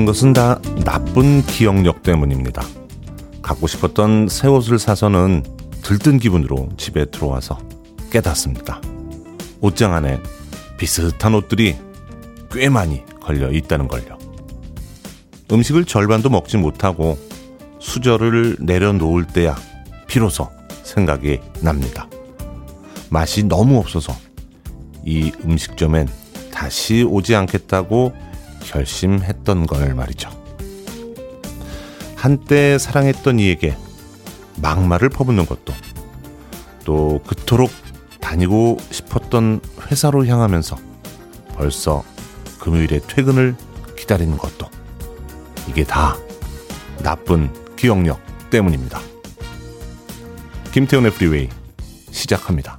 모든 것은 다 나쁜 기억력 때문입니다. 갖고 싶었던 새 옷을 사서는 들뜬 기분으로 집에 들어와서 깨닫습니다. 옷장 안에 비슷한 옷들이 꽤 많이 걸려 있다는 걸요. 음식을 절반도 먹지 못하고 수저를 내려놓을 때야 비로소 생각이 납니다. 맛이 너무 없어서 이 음식점엔 다시 오지 않겠다고 결심했던 걸 말이죠. 한때 사랑했던 이에게 막말을 퍼붓는 것도 또 그토록 다니고 싶었던 회사로 향하면서 벌써 금요일에 퇴근을 기다리는 것도 이게 다 나쁜 기억력 때문입니다. 김태훈의 프리웨이 시작합니다.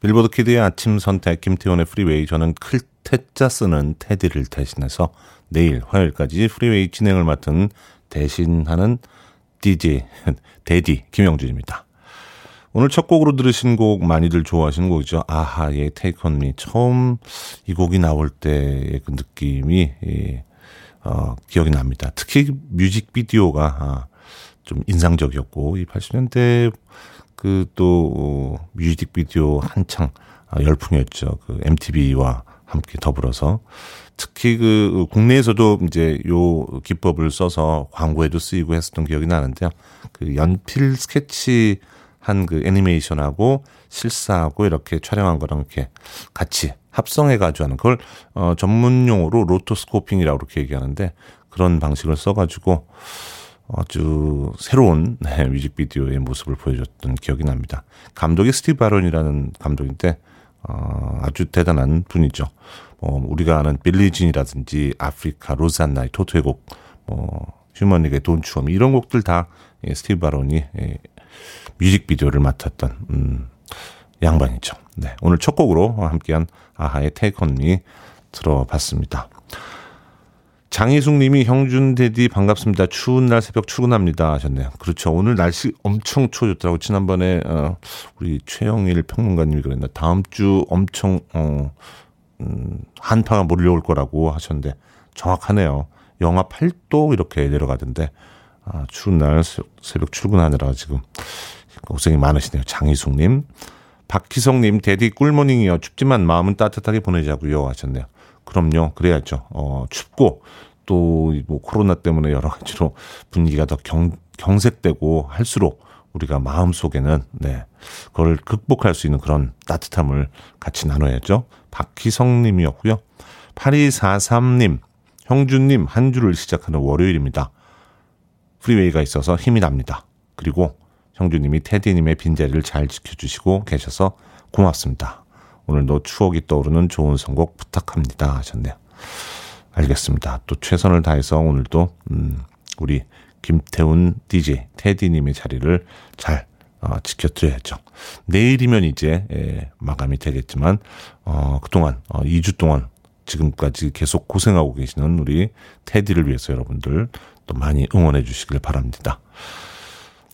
빌보드 kid의 아침 선택 김태훈의 프리웨이 저는 클 태자 쓰는 테디를 대신해서 내일 화요일까지 프리웨이 진행을 맡은 대신하는 DJ 데디 김형준입니다. 오늘 첫 곡으로 들으신 곡 많이들 좋아하시는 곡이죠. 아하의 Take On Me. 처음 이 곡이 나올 때의 그 느낌이 예, 어, 기억이 납니다. 특히 뮤직비디오가 아, 좀 인상적이었고 이 80년대 그 또 뮤직비디오 한창 아, 열풍이었죠. 그 MTV와 함께 더불어서 특히 그 국내에서도 이제 요 기법을 써서 광고에도 쓰이고 했었던 기억이 나는데요. 그 연필 스케치 한 그 애니메이션하고 실사하고 이렇게 촬영한 거랑 이렇게 같이 합성해 가지고 하는 그걸 어 전문 용어로 로토스코핑이라고 그렇게 얘기하는데 그런 방식을 써 가지고 아주 새로운 네, 뮤직비디오의 모습을 보여줬던 기억이 납니다. 감독이 스티브 바론이라는 감독인데 어, 아주 대단한 분이죠. 어, 우리가 아는 Billie Jean이라든지 Africa Rosanna의 토토의 곡, 뭐 휴먼리그의 Don't You Want Me 이런 곡들 다 예, 스티브 바론이 예, 뮤직비디오를 맡았던 음, 양반이죠. 네, 오늘 첫 곡으로 함께한 아하의 On Me 들어봤습니다. 장희숙 님이 형준 대디 반갑습니다. 추운 날 새벽 출근합니다 하셨네요. 그렇죠. 오늘 날씨 엄청 추워졌더라고. 지난번에 어 우리 최영일 평론가님이 그랬나. 다음 주 엄청 어 음, 한파가 몰려올 거라고 하셨는데 정확하네요. 영하 8도 이렇게 내려가던데 아, 추운 날 새벽 출근하느라 지금 고생이 많으시네요. 장희숙 님. 박희성 님, 대디 꿀모닝이요. 춥지만 마음은 따뜻하게 보내자고요 하셨네요. 그럼요. 그래야죠. 어, 춥고 또 뭐 코로나 때문에 여러 가지로 분위기가 더 경, 경색되고 할수록 우리가 마음 속에는 네. 그걸 극복할 수 있는 그런 따뜻함을 같이 나눠야죠. 박희성 님이었고요. 8243 님, 형준 님 한 주를 시작하는 월요일입니다. 프리웨이가 있어서 힘이 납니다. 그리고 형주님이 테디님의 빈자리를 잘 지켜주시고 계셔서 고맙습니다. 오늘도 추억이 떠오르는 좋은 선곡 부탁합니다 하셨네요. 알겠습니다. 또 최선을 다해서 오늘도 음, 우리 김태훈 DJ 테디님의 자리를 잘 어, 지켜드려야죠. 내일이면 이제 예, 마감이 되겠지만 어, 그동안 어, 2주 동안 지금까지 계속 고생하고 계시는 우리 테디를 위해서 여러분들 또 많이 응원해 주시길 바랍니다.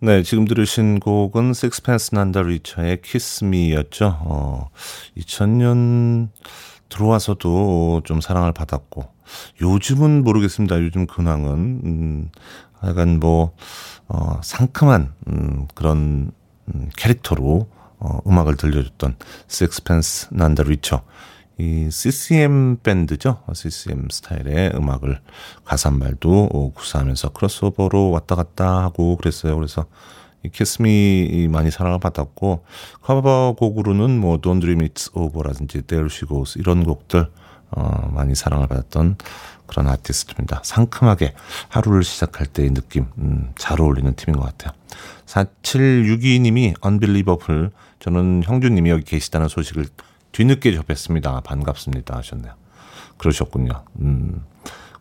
네, 지금 들으신 곡은 Sixpence None the Richer의 Kiss Me였죠. 어, 2000년 들어와서도 좀 사랑을 받았고 요즘은 모르겠습니다. 요즘 근황은 음, 약간 뭐 어, 상큼한 음, 그런 음, 캐릭터로 어, 음악을 들려줬던 Sixpence the Richer. 이 CCM 밴드죠. CCM 스타일의 음악을 가사말도 구사하면서 크로스오버로 왔다 갔다 하고 그랬어요. 그래서 이 키스미 많이 사랑을 받았고 커버곡으로는 뭐 Don't Dream It's Over라든지 There She Goes 이런 곡들 어, 많이 사랑을 받았던 그런 아티스트입니다. 상큼하게 하루를 시작할 때의 느낌 음, 잘 어울리는 팀인 것 같아요. 4762님이 Unbelievable 저는 형주님이 여기 계시다는 소식을 뒤늦게 접했습니다. 반갑습니다 하셨네요. 그러셨군요. 음,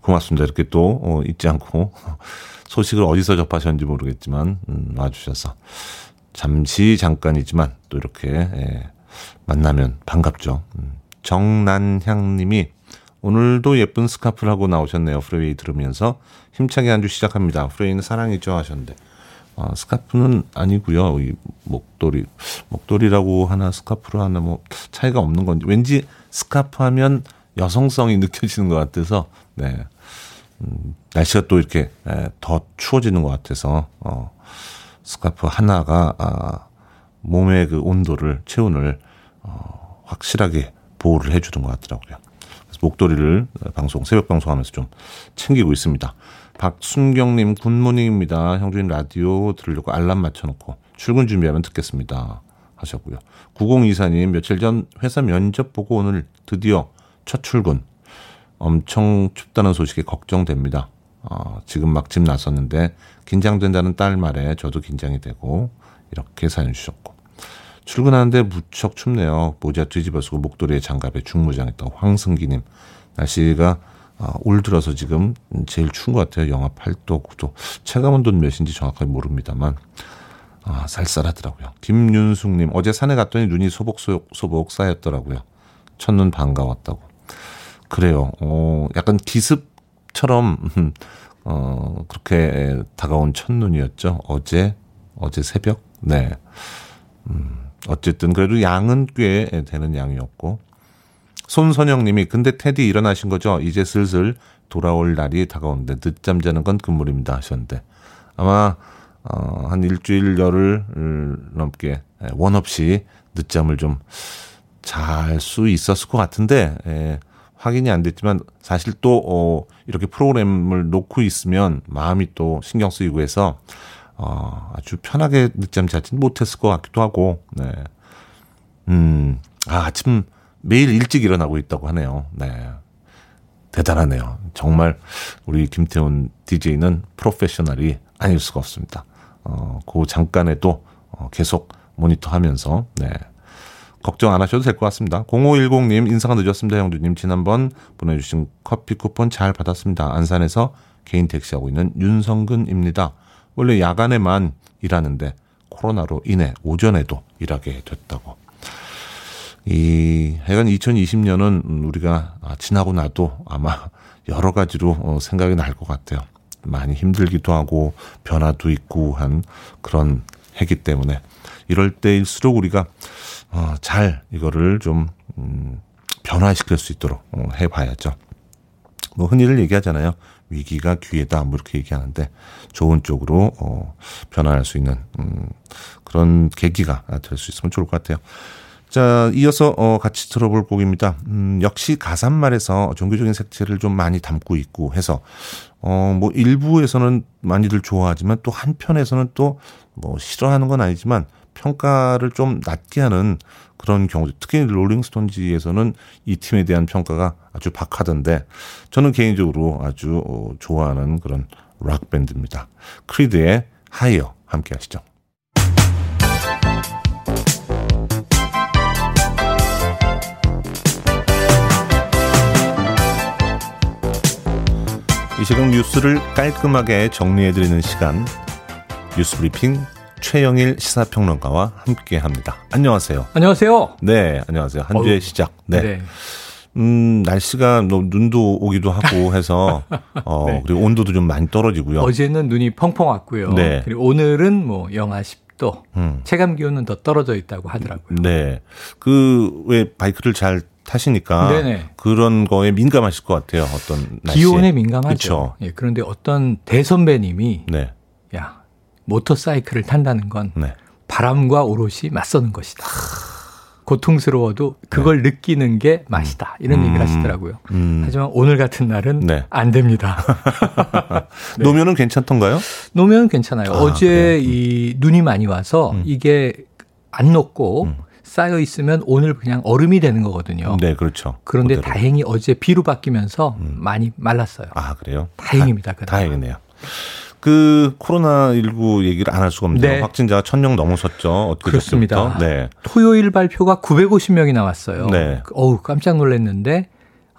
고맙습니다. 이렇게 또 어, 잊지 않고 소식을 어디서 접하셨는지 모르겠지만 음, 와주셔서 잠시 잠깐이지만 또 이렇게 예, 만나면 반갑죠. 음, 정난향님이 오늘도 예쁜 스카프를 하고 나오셨네요. 프레이 들으면서 힘차게 한 주 시작합니다. 프레이는 사랑이죠 하셨는데 아, 스카프는 아니고요. 이 목도리 목도리라고 하나 스카프로 하나 뭐 차이가 없는 건지 왠지 스카프 하면 여성성이 느껴지는 것 같아서 네. 음, 날씨가 또 이렇게 에, 더 추워지는 것 같아서 어, 스카프 하나가 아, 몸의 그 온도를 체온을 어, 확실하게 보호를 해주는 것 같더라고요. 그래서 목도리를 방송 새벽 방송하면서 좀 챙기고 있습니다. 박순경님 Good morning입니다. 형준님 라디오 들으려고 알람 맞춰놓고 출근 준비하면 듣겠습니다. 하셨고요. 9024님 며칠 전 회사 면접 보고 오늘 드디어 첫 출근. 엄청 춥다는 소식에 걱정됩니다. 어, 지금 막 집 나섰는데 긴장된다는 딸 말에 저도 긴장이 되고 이렇게 사연 주셨고 출근하는데 무척 춥네요. 모자 뒤집어 쓰고 목도리에 장갑에 중무장했던 황승기님 날씨가 어, 올 들어서 지금 제일 추운 것 같아요. 영하 8도, 9도. 체감온도는 몇인지 정확하게 모릅니다만 아, 쌀쌀하더라고요. 김윤숙님 어제 산에 갔더니 눈이 소복소복 소복 쌓였더라고요. 첫눈 반가웠다고. 그래요. 어, 약간 기습처럼 어, 그렇게 다가온 첫눈이었죠. 어제 어제 새벽. 네. 음, 어쨌든 그래도 양은 꽤 되는 양이었고 손선영님이 근데 테디 일어나신 거죠? 이제 슬슬 돌아올 날이 다가오는데 늦잠 자는 건 금물입니다 하셨는데 아마 어, 한 일주일 열흘 넘게 원 없이 늦잠을 좀 잘 수 있었을 것 같은데 예, 확인이 안 됐지만 사실 또 어, 이렇게 프로그램을 놓고 있으면 마음이 또 신경 쓰이고 해서 어, 아주 편하게 늦잠 자진 못했을 것 같기도 하고 네. 음, 아, 아침 매일 일찍 일어나고 있다고 하네요. 네. 대단하네요. 정말 우리 김태훈 DJ는 프로페셔널이 아닐 수가 없습니다. 어, 그 잠깐에도 어, 계속 모니터 하면서, 네. 걱정 안 하셔도 될 것 같습니다. 0510님, 인사가 늦었습니다, 형주님. 지난번 보내주신 커피 쿠폰 잘 받았습니다. 안산에서 개인 택시하고 있는 윤성근입니다. 원래 야간에만 일하는데 코로나로 인해 오전에도 일하게 됐다고. 이, 하여간 2020년은 우리가 지나고 나도 아마 여러 가지로 어, 생각이 날 것 같아요. 많이 힘들기도 하고 변화도 있고 한 그런 해기 때문에 이럴 때일수록 우리가 어, 잘 이거를 좀 음, 변화시킬 수 있도록 어, 해봐야죠. 뭐 흔히들 얘기하잖아요. 위기가 기회다 뭐 이렇게 얘기하는데 좋은 쪽으로 어, 변화할 수 있는 음, 그런 계기가 될 수 있으면 좋을 것 같아요. 자, 이어서 어, 같이 들어볼 곡입니다. 음, 역시 가사말에서 종교적인 색채를 좀 많이 담고 있고 해서 어, 뭐 일부에서는 많이들 좋아하지만 또 한편에서는 또 뭐 싫어하는 건 아니지만 평가를 좀 낮게 하는 그런 경우도 특히 롤링스톤지에서는 이 팀에 대한 평가가 아주 박하던데 저는 개인적으로 아주 어, 좋아하는 그런 락 밴드입니다. 크리드의 하이어 함께 하시죠. 이 시각 뉴스를 깔끔하게 정리해드리는 시간 뉴스 브리핑 최영일 시사평론가와 함께합니다. 안녕하세요. 안녕하세요. 네, 안녕하세요. 한 주의 시작. 네. 네. 음, 날씨가 뭐 눈도 오기도 하고 해서 어 네. 그리고 온도도 좀 많이 떨어지고요. 어제는 눈이 펑펑 왔고요. 네. 그리고 오늘은 뭐 영하 10도. 음. 체감 기온은 더 떨어져 있다고 하더라고요. 네. 그 왜 바이크를 잘 타시니까 네네. 그런 거에 민감하실 것 같아요. 어떤 날씨 기온에 민감하죠. 예, 그런데 어떤 대선배님이 네. 야 모터사이클을 탄다는 건 네. 바람과 오롯이 맞서는 것이다. 고통스러워도 그걸 네. 느끼는 게 맛이다. 이런 음. 얘기를 하시더라고요. 음. 하지만 오늘 같은 날은 네. 안 됩니다. 네. 노면은 괜찮던가요? 노면은 괜찮아요. 아, 어제 그래요? 이 눈이 많이 와서 음. 이게 안 녹고 음. 쌓여 있으면 오늘 그냥 얼음이 되는 거거든요. 네, 그렇죠. 그런데 그대로. 다행히 어제 비로 바뀌면서 음. 많이 말랐어요. 아, 그래요? 다행입니다. 다, 다행이네요. 그 코로나19 얘기를 안 할 수가 없는데 네. 확진자가 1000명 넘어섰죠. 어떻게 그렇습니다. 네. 토요일 발표가 950명이 나왔어요. 네. 어우, 깜짝 놀랐는데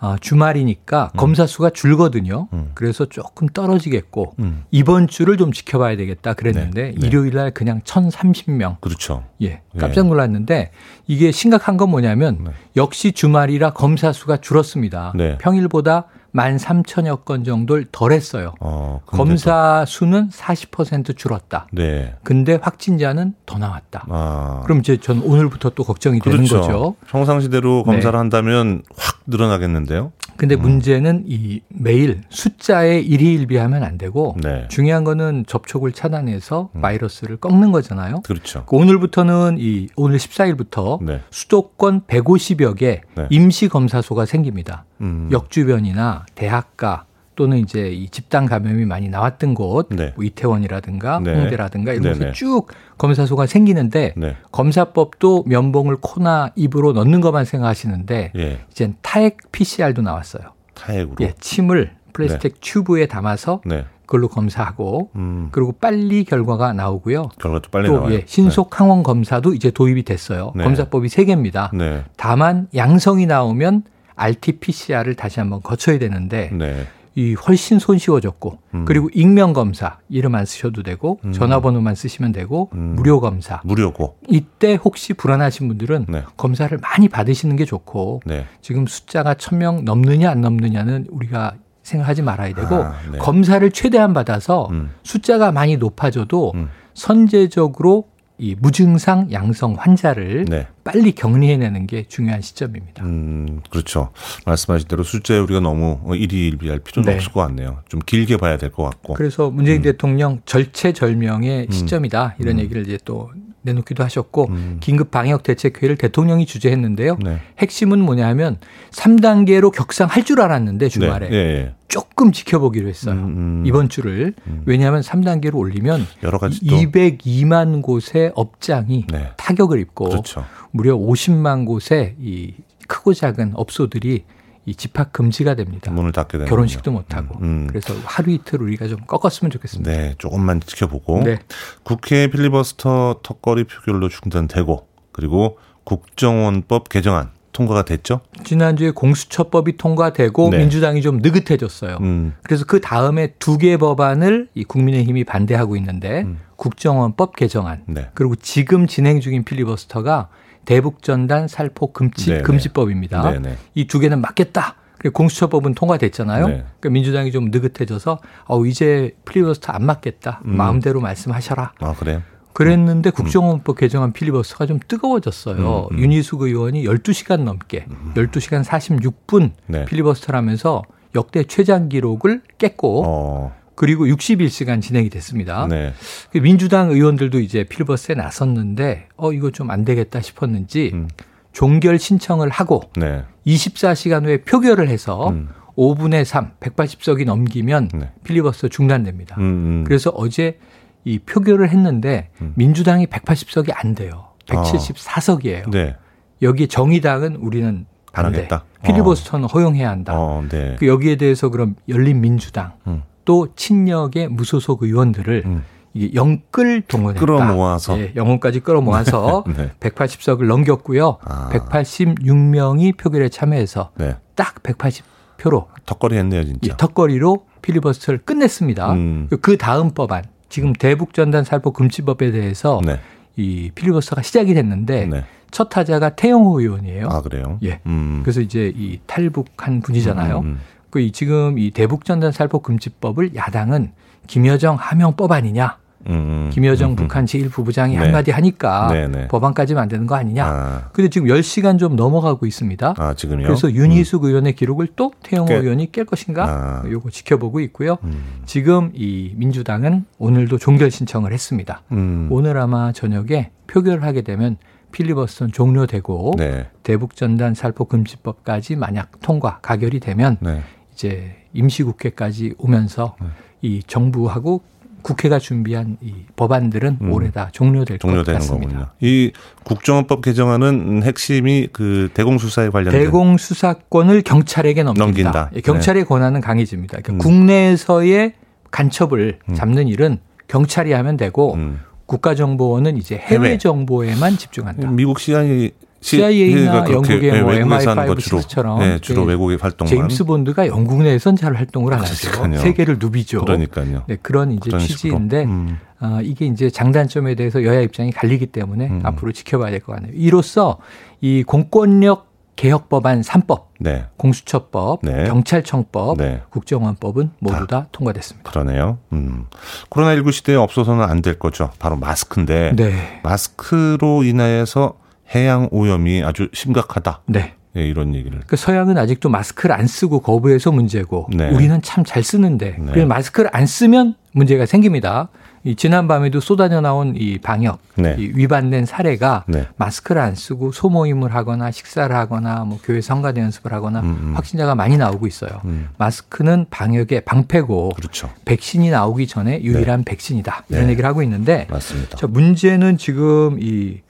아, 주말이니까 음. 검사 수가 줄거든요. 음. 그래서 조금 떨어지겠고 음. 이번 주를 좀 지켜봐야 되겠다 그랬는데 네. 네. 일요일 날 그냥 1,030명. 그렇죠. 예. 깜짝 놀랐는데 이게 심각한 건 뭐냐면 네. 역시 주말이라 검사 수가 줄었습니다. 네. 평일보다 1만 3천여 건 정도를 덜 했어요. 어, 검사 수는 40% 줄었다. 네. 근데 확진자는 더 나왔다. 아. 그럼 이제 전 오늘부터 또 걱정이 그렇죠. 되는 거죠. 평상시대로 검사를 네. 한다면 확 늘어나겠는데요. 근데 음. 문제는 이 매일 숫자에 일희일비하면 안 되고 네. 중요한 거는 접촉을 차단해서 음. 바이러스를 꺾는 거잖아요. 그렇죠. 그 오늘부터는 이 오늘 14일부터 네. 수도권 150여 개 네. 임시 검사소가 생깁니다. 음. 역주변이나 대학가 또는 이제 이 집단 감염이 많이 나왔던 곳, 네. 뭐 이태원이라든가 네. 홍대라든가 이런 곳에 쭉 검사소가 생기는데 네. 검사법도 면봉을 코나 입으로 넣는 것만 생각하시는데 예. 이젠 타액 PCR도 나왔어요. 타액으로. 예, 침을 플라스틱 네. 튜브에 담아서 네. 그걸로 검사하고 음. 그리고 빨리 결과가 나오고요. 결과도 빨리 또, 나와요. 예, 신속 네. 항원 검사도 이제 도입이 됐어요. 검사법이 세 개입니다. 다만 양성이 나오면 RT-PCR을 다시 한번 거쳐야 되는데 네. 이 훨씬 손쉬워졌고 음. 그리고 익명 검사 이름 안 쓰셔도 되고 음. 전화번호만 쓰시면 되고 음. 무료 검사 무료고 이때 혹시 불안하신 분들은 네. 검사를 많이 받으시는 게 좋고 네. 지금 숫자가 천 명 넘느냐 안 넘느냐는 우리가 생각하지 말아야 되고 아, 네. 검사를 최대한 받아서 음. 숫자가 많이 높아져도 음. 선제적으로 이 무증상 양성 환자를 네. 빨리 격리해내는 게 중요한 시점입니다. 음, 그렇죠. 말씀하신 대로 숫자에 우리가 너무 일희일비할 필요는 네. 없을 것 같네요. 좀 길게 봐야 될 것 같고. 그래서 문재인 음. 대통령 절체절명의 음. 시점이다 이런 음. 얘기를 이제 또 내놓기도 하셨고 음. 긴급 방역 대책회의를 대통령이 주재했는데요. 네. 핵심은 뭐냐면 3단계로 격상할 줄 알았는데 주말에 네. 네. 조금 지켜보기로 했어요. 음, 음. 이번 주를 음. 왜냐하면 3단계로 올리면 여러 가지 202만 곳의 업장이 네. 타격을 입고 그렇죠. 무려 50만 곳의 이 크고 작은 업소들이 이 집합 금지가 됩니다. 문을 닫게 되는 결혼식도 못 하고. 음, 음. 그래서 하루 이틀 우리가 좀 꺾었으면 좋겠습니다. 네, 조금만 지켜보고. 네. 국회 필리버스터 턱걸이 표결로 중단되고 그리고 국정원법 개정안 통과가 됐죠? 지난주에 공수처법이 통과되고 네. 민주당이 좀 느긋해졌어요. 음. 그래서 그 다음에 두 개 법안을 이 국민의힘이 반대하고 있는데 음. 국정원법 개정안 네. 그리고 지금 진행 중인 필리버스터가 대북전단 살포 금지 네네. 금지법입니다. 이 두 개는 맞겠다. 그리고 공수처법은 통과됐잖아요. 네. 그러니까 민주당이 좀 느긋해져서 어 이제 필리버스터 안 맞겠다. 음. 마음대로 말씀하셔라. 아 그래요? 그랬는데 음. 국정원법 개정안 필리버스터가 좀 뜨거워졌어요. 음, 음. 윤희숙 의원이 12시간 넘게 음. 12시간 46분 네. 필리버스터를 하면서 역대 최장 기록을 깼고 어. 그리고 61시간 진행이 됐습니다. 네. 그 민주당 의원들도 이제 필버스에 나섰는데 어 이거 좀 안 되겠다 싶었는지 음. 종결 신청을 하고 네. 24시간 후에 표결을 해서 음. 5분의 3, 180석이 넘기면 네. 필리버스터 중단됩니다. 음, 음. 그래서 어제 이 표결을 했는데 음. 민주당이 180석이 안 돼요. 174석이에요. 어. 네. 여기 정의당은 우리는 반대. 필리버스터는 어. 허용해야 한다. 어, 네. 그 여기에 대해서 그럼 열린 민주당 음. 또 친역의 무소속 의원들을 음. 이게 영끌 동원했다. 끌어모아서 예, 영혼까지 끌어모아서 네. 180석을 넘겼고요. 아. 186명이 표결에 참여해서 네. 딱 180표로 턱걸이 했네요, 진짜. 예, 턱걸이로 필리버스터를 끝냈습니다. 음. 그 다음 법안 지금 대북 전단 살포 금지법에 대해서 네. 이 필리버스터가 시작이 됐는데 네. 첫 타자가 태영호 의원이에요. 아 그래요? 예. 음. 그래서 이제 이 탈북한 분이잖아요. 음. 음. 그 지금 이 대북전단 살포 금지법을 야당은 김여정 하명법 아니냐. 음, 음. 김여정 음, 음. 북한 제1부부장이 네. 한마디 하니까 네, 네. 법안까지 만드는 거 아니냐. 아. 근데 지금 10시간 좀 넘어가고 있습니다. 아, 지금요? 그래서 윤희숙 음. 의원의 기록을 또 태영호 깨. 의원이 깰 것인가? 아. 요거 지켜보고 있고요. 음. 지금 이 민주당은 오늘도 종결 신청을 했습니다. 오늘 아마 저녁에 표결을 하게 되면 필리버스터는 종료되고 네. 대북전단 살포 금지법까지 만약 통과 가결이 되면 네. 이제 임시국회까지 오면서 네. 이 정부하고 국회가 준비한 이 법안들은 음. 올해 다 종료될 것 같습니다. 거군요. 이 국정원법 개정안은 핵심이 그 대공수사에 관련된 대공수사권을 경찰에게 넘긴다. 넘긴다. 예, 경찰의 네. 권한은 강해집니다. 그러니까 음. 국내에서의 간첩을 음. 잡는 일은 경찰이 하면 되고 음. 국가정보원은 이제 해외 정보에만 집중한다. 미국 CIA CIA나 영국의 뭐 MI5, 6처럼 네, 주로 외국의 활동만 제임스 본드가 영국 내에선 잘 활동을 안 하죠. 세계를 누비죠. 그러니까요. 네, 그런 이제 취지인데 음. 어, 이게 이제 장단점에 대해서 여야 입장이 갈리기 때문에 음. 앞으로 지켜봐야 될 것 같네요. 이로써 이 공권력 개혁 법안 3법, 네. 공수처법, 네. 경찰청법, 네. 국정원법은 모두 다, 다, 통과됐습니다. 그러네요. 음. 코로나19 시대에 없어서는 안 될 거죠. 바로 마스크인데 네. 마스크로 인하여서 해양 오염이 아주 심각하다. 네. 네, 이런 얘기를. 그 서양은 아직도 마스크를 안 쓰고 거부해서 문제고 네. 우리는 참 잘 쓰는데 네. 마스크를 안 쓰면 문제가 생깁니다. 이 지난밤에도 쏟아져 나온 이 방역 네. 이 위반된 사례가 네. 마스크를 안 쓰고 소모임을 하거나 식사를 하거나 뭐 교회 성가대 연습을 하거나 음, 음. 확진자가 많이 나오고 있어요. 음. 마스크는 방역의 방패고 그렇죠. 백신이 나오기 전에 유일한 네. 백신이다 이런 네. 얘기를 하고 있는데 맞습니다. 자, 문제는 지금 이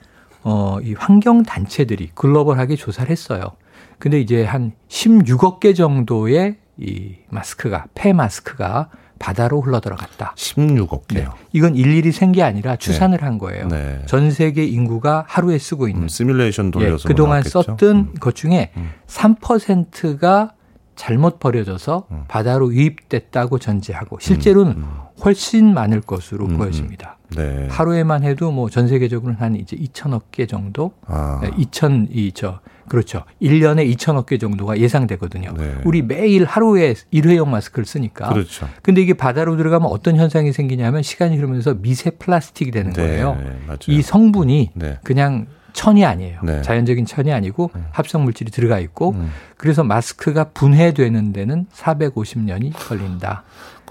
어, 이 환경 단체들이 글로벌하게 조사를 했어요. 근데 이제 한 16억 개 정도의 이 마스크가 폐 마스크가 바다로 흘러 들어갔다. 16억 개요. 네. 이건 일일이 센게 아니라 추산을 네. 한 거예요. 네. 전 세계 인구가 하루에 쓰고 있는 음, 시뮬레이션 돌려서 예, 그동안 나왔겠죠? 썼던 음. 것 중에 음. 3%가 잘못 버려져서 음. 바다로 유입됐다고 전제하고 실제로는 음, 음. 훨씬 많을 것으로 보여집니다. 네. 하루에만 해도 뭐 전 세계적으로는 한 이제 2천억 개 정도, 아. 2천 이저 그렇죠. 1년에 2천억 개 정도가 예상되거든요. 네. 우리 매일 하루에 일회용 마스크를 쓰니까. 그렇죠. 근데 이게 바다로 들어가면 어떤 현상이 생기냐면 시간이 흐르면서 미세 플라스틱이 되는 네. 거예요. 맞아요. 이 성분이 네. 그냥 천이 아니에요. 네. 자연적인 천이 아니고 음. 합성 물질이 들어가 있고 음. 그래서 마스크가 분해되는 데는 450년이 걸린다.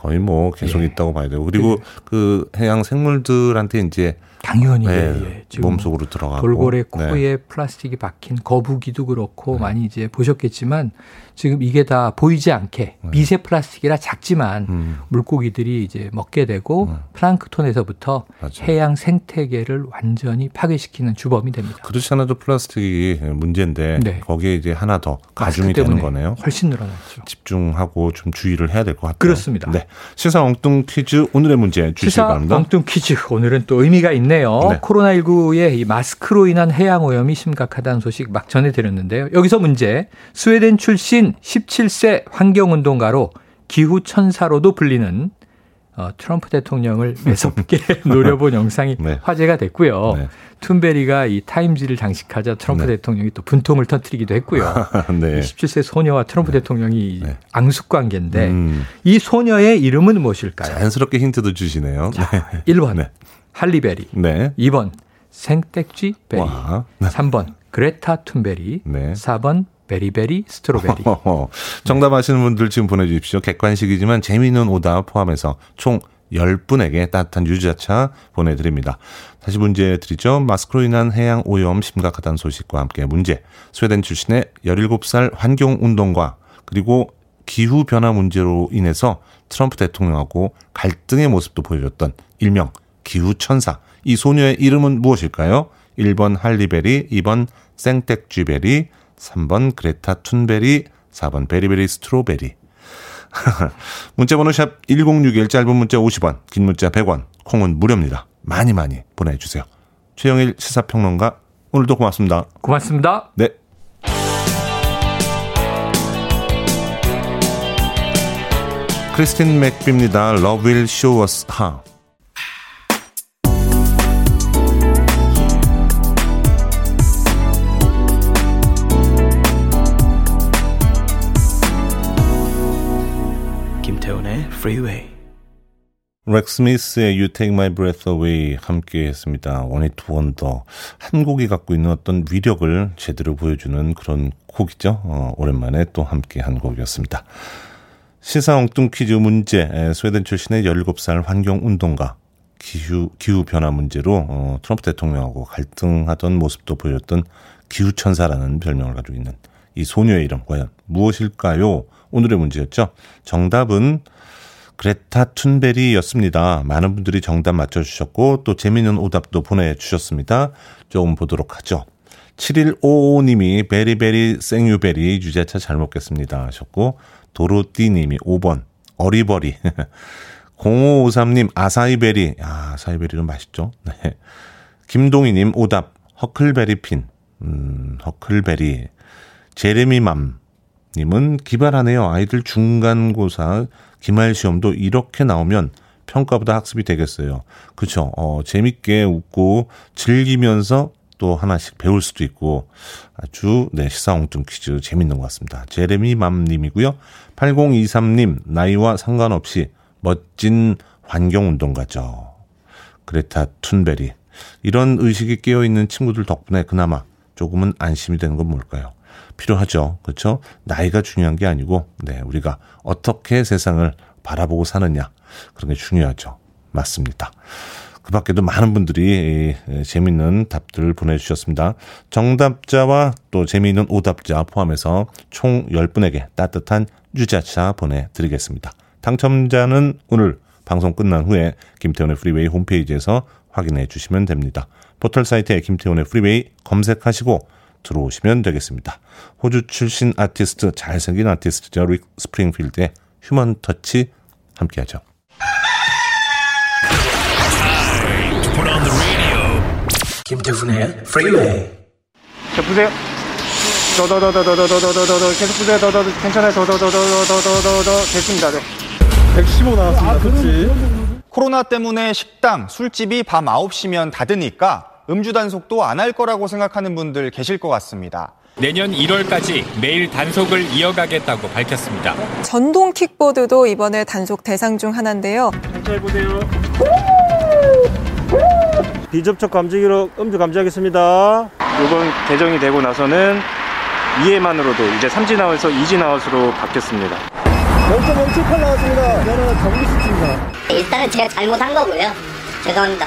거의 뭐 계속 예. 있다고 봐야 되고 그리고 그, 그 해양 생물들한테 이제 당연히 네, 예, 예. 몸속으로 들어가고 돌고래 코에 네. 플라스틱이 박힌 거북이도 그렇고 네. 많이 이제 보셨겠지만 지금 이게 다 보이지 않게 네. 미세 플라스틱이라 작지만 음. 물고기들이 이제 먹게 되고 음. 플랑크톤에서부터 맞아. 해양 생태계를 완전히 파괴시키는 주범이 됩니다. 그렇지 않아도 플라스틱이 문제인데 네. 거기에 이제 하나 더 가중이 되는 거네요. 훨씬 늘어났죠. 집중하고 좀 주의를 해야 될 것 같아요. 그렇습니다. 네. 시사 엉뚱 퀴즈 오늘의 문제 주시기 바랍니다. 엉뚱 퀴즈 오늘은 또 의미가 있네요. 네. 코로나19의 이 마스크로 인한 해양 오염이 심각하다는 소식 막 전해드렸는데요. 여기서 문제. 스웨덴 출신 어린 17세 환경운동가로 기후천사로도 불리는 어, 트럼프 대통령을 매섭게 노려본 영상이 네. 화제가 됐고요. 네. 툰베리가 이 타임지를 장식하자 트럼프 네. 대통령이 또 분통을 터뜨리기도 했고요. 네. 17세 소녀와 트럼프 네. 대통령이 네. 앙숙 관계인데 음. 이 소녀의 이름은 무엇일까요? 자연스럽게 힌트도 주시네요. 자, 1번 할리베리, 2번 생택쥐 베리, 와. 3번 그레타 툰베리, 4번 very very strawberry. 정답 아시는 분들 지금 보내주십시오. 객관식이지만 재미있는 오답 포함해서 총 10분에게 따뜻한 유자차 보내드립니다. 다시 문제 드리죠. 마스크로 인한 해양 오염 심각하다는 소식과 함께 문제. 스웨덴 출신의 17살 환경운동가 그리고 기후변화 문제로 인해서 트럼프 대통령하고 갈등의 모습도 보여줬던 일명 기후천사. 이 소녀의 이름은 무엇일까요? 1번 할리베리, 2번 생텍쥐베리, 3번 그레타 툰베리, 4번 베리베리 스트로베리. 문자번호 샵 1061, 짧은 문자 50원, 긴 문자 100원, 콩은 무료입니다. 많이 많이 보내주세요. 최영일 시사평론가, 오늘도 고맙습니다. 고맙습니다. 네. 크리스틴 맥비입니다. Love will show us how. Freeway. 렉스 스미스의 You Take My Breath Away 함께 했습니다. One hit wonder. 한 곡이 갖고 있는 어떤 위력을 제대로 보여주는 그런 곡이죠. 어, 오랜만에 또 함께 한 곡이었습니다. 시사 엉뚱 퀴즈 문제. 스웨덴 출신의 17살 환경운동가. 기후 기후 변화 문제로 어, 트럼프 대통령하고 갈등하던 모습도 보였던 기후 천사라는 별명을 가지고 있는 이 소녀의 이름 과연 무엇일까요? 오늘의 문제였죠. 정답은 그레타 툰베리였습니다. 많은 분들이 정답 맞춰주셨고 또 재미있는 오답도 보내주셨습니다. 조금 보도록 하죠. 7155님이 베리베리 생유베리 유자차 잘 먹겠습니다 하셨고 도로띠님이 5번 어리버리 0553님 아사이베리 아, 아사이베리는 맛있죠. 네. 김동희님 오답 허클베리핀 음, 허클베리 제레미맘 님은 기발하네요. 아이들 중간고사 기말 시험도 이렇게 나오면 평가보다 학습이 되겠어요. 그렇죠. 어, 재밌게 웃고 즐기면서 또 하나씩 배울 수도 있고 아주 네, 시사홍뚱 퀴즈 재밌는 것 같습니다. 제레미 맘님이고요. 8023님 나이와 상관없이 멋진 환경운동가죠. 그레타 툰베리 이런 의식이 깨어있는 친구들 덕분에 그나마 조금은 안심이 되는 건 뭘까요? 필요하죠. 그렇죠? 나이가 중요한 게 아니고 네, 우리가 어떻게 세상을 바라보고 사느냐 그런 게 중요하죠. 맞습니다. 그 밖에도 많은 분들이 재미있는 답들 보내주셨습니다. 정답자와 또 재미있는 오답자 포함해서 총 10분에게 따뜻한 유자차 보내드리겠습니다. 당첨자는 오늘 방송 끝난 후에 김태훈의 프리웨이 홈페이지에서 확인해 주시면 됩니다. 포털 사이트에 김태훈의 프리웨이 검색하시고 들어오시면 되겠습니다. 호주 출신 아티스트, 잘생긴 아티스트죠. 릭 스프링필드의 Human Touch 함께하죠. 김태훈의 프리웨이 자 보세요 더더더더더더더더더더 계속 보세요 더더 괜찮아요 더더더더더더더더 됐습니다 네. 115 나왔습니다 아, 그렇지 코로나 때문에 식당, 술집이 밤 9시면 닫으니까 음주 단속도 안 할 거라고 생각하는 분들 계실 것 같습니다. 내년 1월까지 매일 단속을 이어가겠다고 밝혔습니다. 전동 킥보드도 이번에 단속 대상 중 하나인데요. 잘 보세요. 비접촉 감지기로 음주 감지하겠습니다. 이번 개정이 되고 나서는 2회만으로도 이제 3진아웃에서 2진아웃으로 바뀌었습니다. 0.07 나왔습니다. 저는 경기 수치입니다. 일단은 제가 잘못한 거고요. 죄송합니다.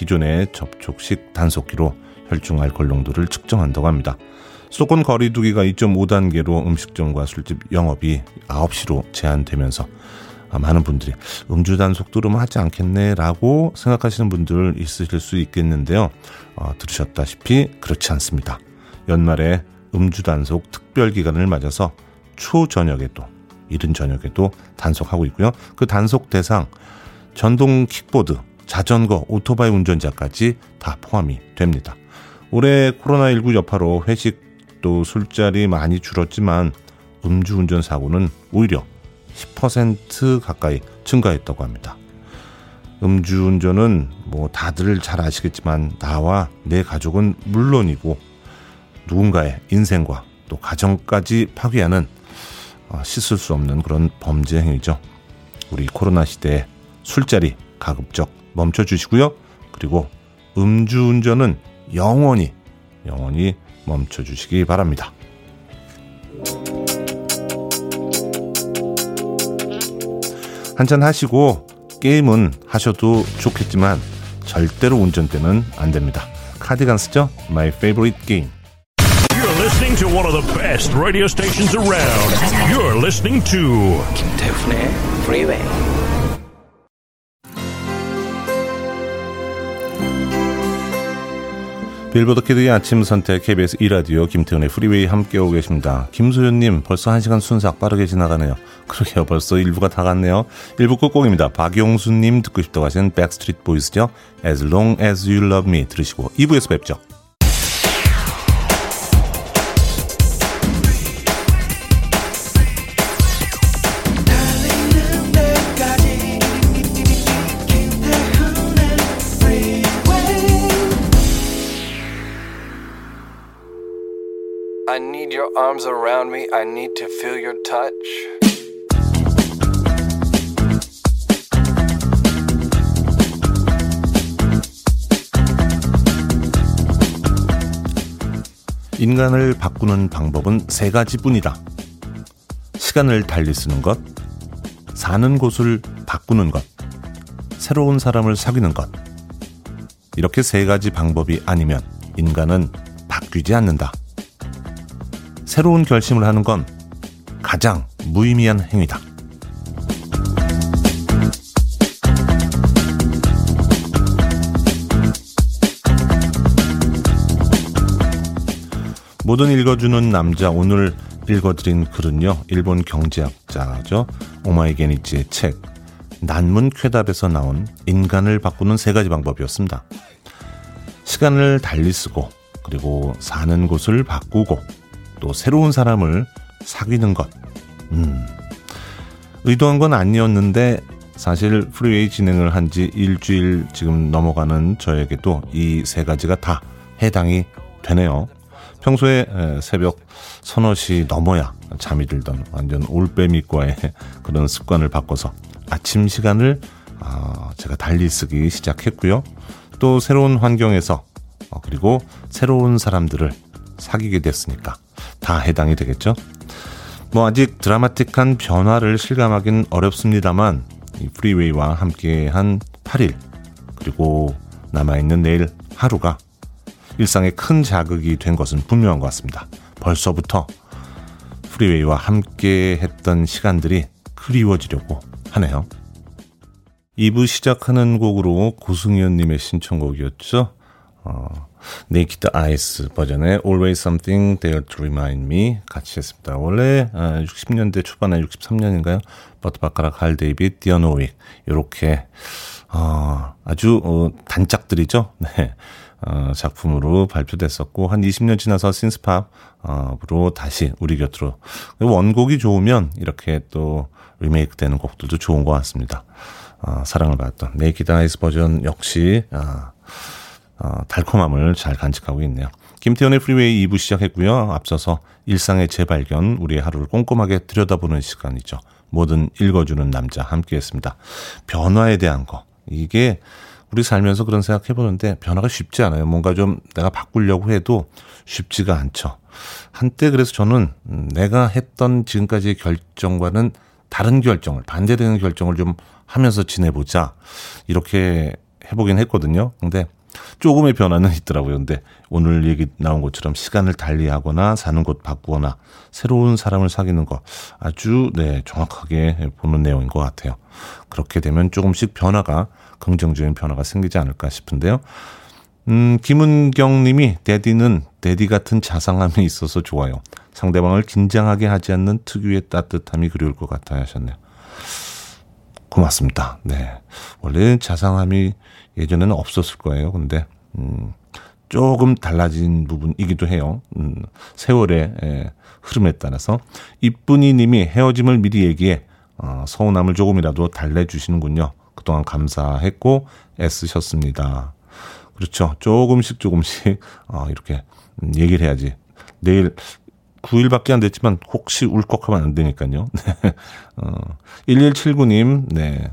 기존의 접촉식 단속기로 혈중 알코올 농도를 측정한다고 합니다. 수도권 거리두기가 2.5단계로 음식점과 술집 영업이 9시로 제한되면서 많은 분들이 음주 단속 들으면 하지 않겠네라고 생각하시는 분들 있으실 수 있겠는데요. 어, 들으셨다시피 그렇지 않습니다. 연말에 음주 단속 특별 기간을 맞아서 초 저녁에도 이른 저녁에도 단속하고 있고요. 그 단속 대상 전동 킥보드, 자전거, 오토바이 운전자까지 다 포함이 됩니다. 올해 코로나19 여파로 회식 또 술자리 많이 줄었지만 음주운전 사고는 오히려 10% 가까이 증가했다고 합니다. 음주운전은 뭐 다들 잘 아시겠지만 나와 내 가족은 물론이고 누군가의 인생과 또 가정까지 파괴하는 어, 씻을 수 없는 그런 범죄 행위죠. 우리 코로나 시대에 술자리 가급적 멈춰 주시고요. 그리고 음주운전은 영원히 영원히 멈춰 주시기 바랍니다. 한잔 하시고 게임은 하셔도 좋겠지만 절대로 운전대는 안 됩니다. 카디건스죠? My favorite game. You're listening to one of the best radio stations around. You're listening to 김태훈의 Freeway. 빌보드 키드의 아침 선택 KBS 2라디오 김태훈의 프리웨이 함께하고 계십니다. 김소연님 벌써 1시간 순삭 빠르게 지나가네요. 그러게요. 벌써 1부가 다 갔네요. 1부 끝곡입니다. 박용수님 듣고 싶다고 하신 백스트리트 보이스죠. As long as you love me 들으시고 2부에서 뵙죠. Arms around me. I need to feel your touch. 인간을 바꾸는 방법은 세 가지뿐이다. 시간을 달리 쓰는 것, 사는 곳을 바꾸는 것, 새로운 사람을 사귀는 것. 이렇게 세 가지 방법이 아니면 인간은 바뀌지 않는다. 새로운 결심을 하는 건 가장 무의미한 행위다. 뭐든 읽어주는 남자 오늘 읽어드린 글은요 일본 경제학자죠 오마에 겐이치의 책 난문 쾌답에서 나온 인간을 바꾸는 세 가지 방법이었습니다. 시간을 달리 쓰고 그리고 사는 곳을 바꾸고 또 새로운 사람을 사귀는 것. 음. 의도한 건 아니었는데 사실 프리웨이 진행을 한 지 일주일 지금 넘어가는 저에게도 이 세 가지가 다 해당이 되네요. 평소에 새벽 서너 시 넘어야 잠이 들던 완전 올빼미과의 그런 습관을 바꿔서 아침 시간을 아, 제가 달리 쓰기 시작했고요. 또 새로운 환경에서 어, 그리고 새로운 사람들을 사귀게 됐으니까 다 해당이 되겠죠. 뭐 아직 드라마틱한 변화를 실감하긴 어렵습니다만 이 프리웨이와 함께한 8일 그리고 남아있는 내일 하루가 일상에 큰 자극이 된 것은 분명한 것 같습니다. 벌써부터 프리웨이와 함께 했던 시간들이 그리워지려고 하네요. 2부 시작하는 곡으로 고승현님의 신청곡이었죠. 어, 네이키드 아이즈 버전의 Always Something There to Remind Me 같이 했습니다. 원래 60년대 아, 초반에 63년인가요? 버트 바카라 칼 데이빗 디어노윅 이렇게 어, 아주 어, 단짝들이죠. 네. 어, 작품으로 발표됐었고 한 20년 지나서 synth-pop으로 다시 우리 곁으로 원곡이 좋으면 이렇게 또 리메이크 되는 곡들도 좋은 것 같습니다. 어, 사랑을 받았던 네이키드 아이즈 버전 역시 어, 어, 달콤함을 잘 간직하고 있네요. 김태훈의 프리웨이 2부 시작했고요. 앞서서 일상의 재발견, 우리의 하루를 꼼꼼하게 들여다보는 시간이죠. 뭐든 읽어주는 남자 함께했습니다. 변화에 대한 거 이게 우리 살면서 그런 생각 해 보는데 변화가 쉽지 않아요. 뭔가 좀 내가 바꾸려고 해도 쉽지가 않죠. 한때 그래서 저는 내가 했던 지금까지의 결정과는 다른 결정을, 반대되는 결정을 좀 하면서 지내보자. 이렇게 해보긴 했거든요. 근데 조금의 변화는 있더라고요. 근데 오늘 얘기 나온 것처럼 시간을 달리 하거나 사는 곳 바꾸거나 새로운 사람을 사귀는 거 아주 네, 정확하게 보는 내용인 것 같아요. 그렇게 되면 조금씩 변화가 긍정적인 변화가 생기지 않을까 싶은데요. 음, 김은경 님이 데디는 데디 같은 자상함이 있어서 좋아요. 상대방을 긴장하게 하지 않는 특유의 따뜻함이 그리울 것 같아 하셨네요. 고맙습니다. 네. 원래 자상함이 예전에는 없었을 거예요. 근데, 음, 조금 달라진 부분이기도 해요. 음, 세월의 예, 흐름에 따라서. 이쁜이 님이 헤어짐을 미리 얘기해, 어, 서운함을 조금이라도 달래주시는군요. 그동안 감사했고 애쓰셨습니다. 그렇죠. 조금씩 조금씩 어, 이렇게 얘기를 해야지. 내일 9일밖에 안 됐지만 혹시 울컥하면 안 되니까요. 네. 어, 1179님, 네.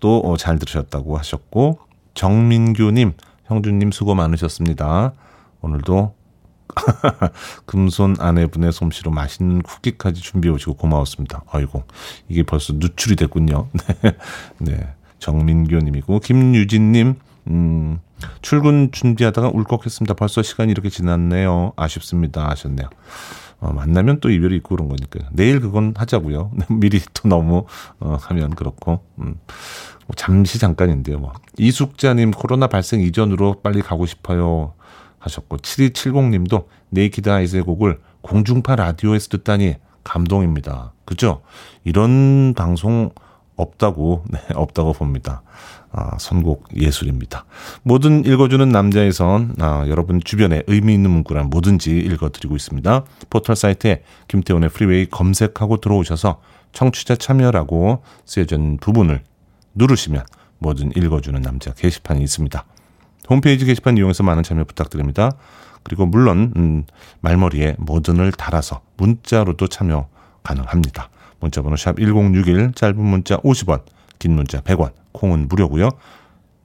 또잘 어, 들으셨다고 하셨고, 정민규님, 형준님 수고 많으셨습니다. 오늘도 금손 아내분의 솜씨로 맛있는 쿠키까지 준비해 오시고 고마웠습니다. 아이고, 이게 벌써 누출이 됐군요. 네. 네. 정민규님이고 김유진님 음, 출근 준비하다가 울컥했습니다. 벌써 시간이 이렇게 지났네요. 아쉽습니다. 하셨네요. 어, 만나면 또 이별이 있고 그런 거니까요. 내일 그건 하자고요. 미리 또 너무 어, 하면 그렇고 음, 뭐 잠시 잠깐인데요. 뭐. 이숙자님 코로나 발생 이전으로 빨리 가고 싶어요 하셨고 7270님도 네이키드 아이즈의 곡을 공중파 라디오에서 듣다니 감동입니다. 그죠? 이런 방송 없다고 네, 없다고 봅니다. 아, 선곡 예술입니다. 뭐든 읽어주는 남자에선 아, 여러분 주변에 의미 있는 문구란 뭐든지 읽어드리고 있습니다. 포털 사이트에 김태훈의 프리웨이 검색하고 들어오셔서 청취자 참여라고 쓰여진 부분을 누르시면 뭐든 읽어주는 남자 게시판이 있습니다. 홈페이지 게시판 이용해서 많은 참여 부탁드립니다. 그리고 물론 음, 말머리에 뭐든을 달아서 문자로도 참여 가능합니다. 문자번호 샵 1061, 짧은 문자 50원, 긴 문자 100원, 콩은 무료고요.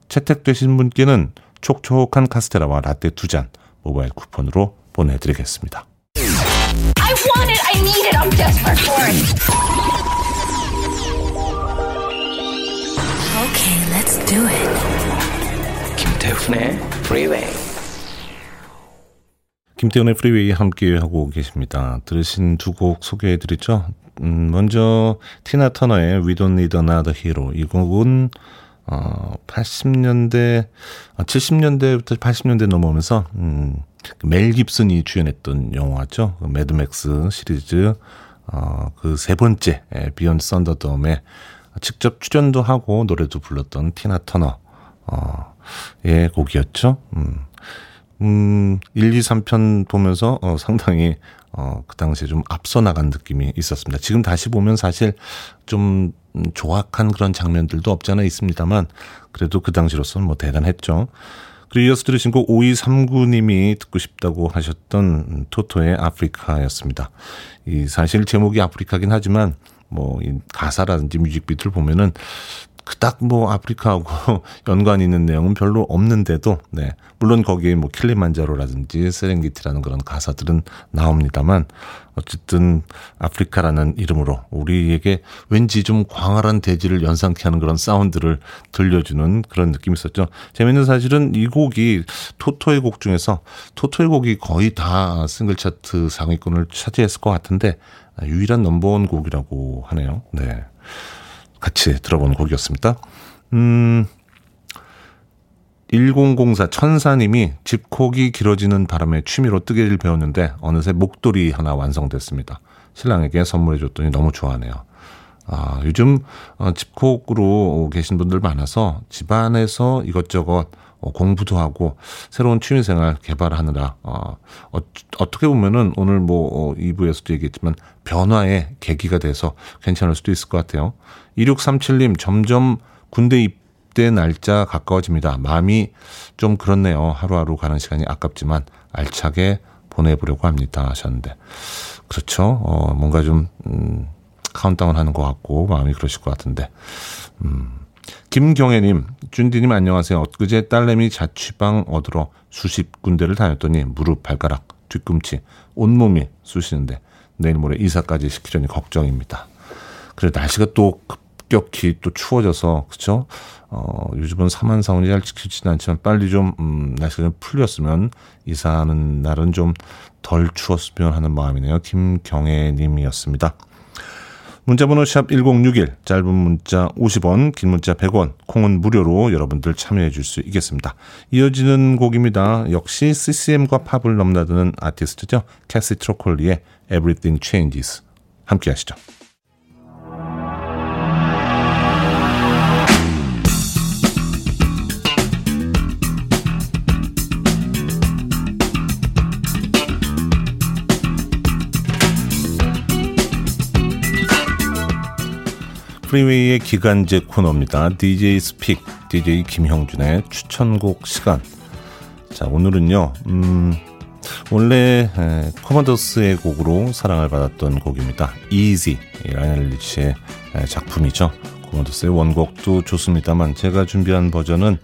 채택되신 분께는 촉촉한 카스테라와 라떼 두 잔 모바일 쿠폰으로 보내드리겠습니다. I want it, I need it, I'm desperate for it. Okay, let's do it. 김태훈의 Freeway. 김태훈의 프리웨이 함께 하고 계십니다. 들으신 두 곡 소개해드리죠. 음, 먼저 티나 터너의 We Don't Need Another Hero 이 곡은 어, 80년대, 70년대부터 80년대 넘어오면서, 음, 멜 깁슨이 주연했던 영화죠. 그 매드맥스 시리즈, 어, 그 세 번째, Beyond Thunderdome에 직접 출연도 하고 노래도 불렀던 티나 터너, 어, 의 곡이었죠. 음, 음, 1, 2, 3편 보면서, 어, 상당히, 어, 그 당시에 좀 앞서 나간 느낌이 있었습니다. 지금 다시 보면 사실 좀 음, 조악한 그런 장면들도 없지 않아 있습니다만 그래도 그 당시로서는 뭐 대단했죠. 그리고 이어서 들으신 곡 5239님이 듣고 싶다고 하셨던 토토의 아프리카였습니다. 이 사실 제목이 아프리카긴 하지만 뭐 이 가사라든지 뮤직비디오를 보면은 그닥 뭐 아프리카하고 연관 있는 내용은 별로 없는데도 네 물론 거기에 뭐 킬리만자로라든지 세렝게티라는 그런 가사들은 나옵니다만 어쨌든 아프리카라는 이름으로 우리에게 왠지 좀 광활한 대지를 연상케 하는 그런 사운드를 들려주는 그런 느낌이 있었죠. 재밌는 사실은 이 곡이 토토의 곡 중에서 토토의 곡이 거의 다 싱글 차트 상위권을 차지했을 것 같은데 유일한 넘버원 곡이라고 하네요. 네. 같이 들어보는 곡이었습니다. 음, 1004 천사님이 집콕이 길어지는 바람에 취미로 뜨개를 배웠는데 어느새 목도리 하나 완성됐습니다. 신랑에게 선물해 줬더니 너무 좋아하네요. 아, 요즘 어, 집콕으로 계신 분들 많아서 집안에서 이것저것 어, 공부도 하고 새로운 취미생활 개발하느라 어, 어, 어떻게 보면은 오늘 뭐 어, 2부에서도 얘기했지만 변화의 계기가 돼서 괜찮을 수도 있을 것 같아요. 2637님 점점 군대 입대 날짜 가까워집니다. 마음이 좀 그렇네요. 하루하루 가는 시간이 아깝지만 알차게 보내보려고 합니다 하셨는데 그렇죠. 어, 뭔가 좀 음, 카운트다운 하는 것 같고 마음이 그러실 것 같은데 음. 김경애님, 준디님 안녕하세요. 엊그제 딸내미 자취방 얻으러 수십 군데를 다녔더니 무릎, 발가락, 뒤꿈치, 온몸이 쑤시는데 내일 모레 이사까지 시키려니 걱정입니다. 그래 날씨가 또 급격히 또 추워져서 그쵸? 어, 요즘은 삼한사온이 잘 지키지는 않지만 빨리 좀 음, 날씨가 좀 풀렸으면 이사하는 날은 좀 덜 추웠으면 하는 마음이네요. 김경애님이었습니다. 문자번호 샵 1061, 짧은 문자 50원, 긴 문자 100원, 콩은 무료로 여러분들 참여해 줄 수 있겠습니다. 이어지는 곡입니다. 역시 CCM과 팝을 넘나드는 아티스트죠. 캐시 트로콜리의 Everything Changes. 함께 하시죠. 프리웨이의 기간제 코너입니다. DJ's Pick, DJ 김형준의 추천곡 시간. 자, 오늘은요, 음, 원래 에, 커머더스의 곡으로 사랑을 받았던 곡입니다. Easy, 라이오넬 리치의 에, 작품이죠. 커머더스의 원곡도 좋습니다만 제가 준비한 버전은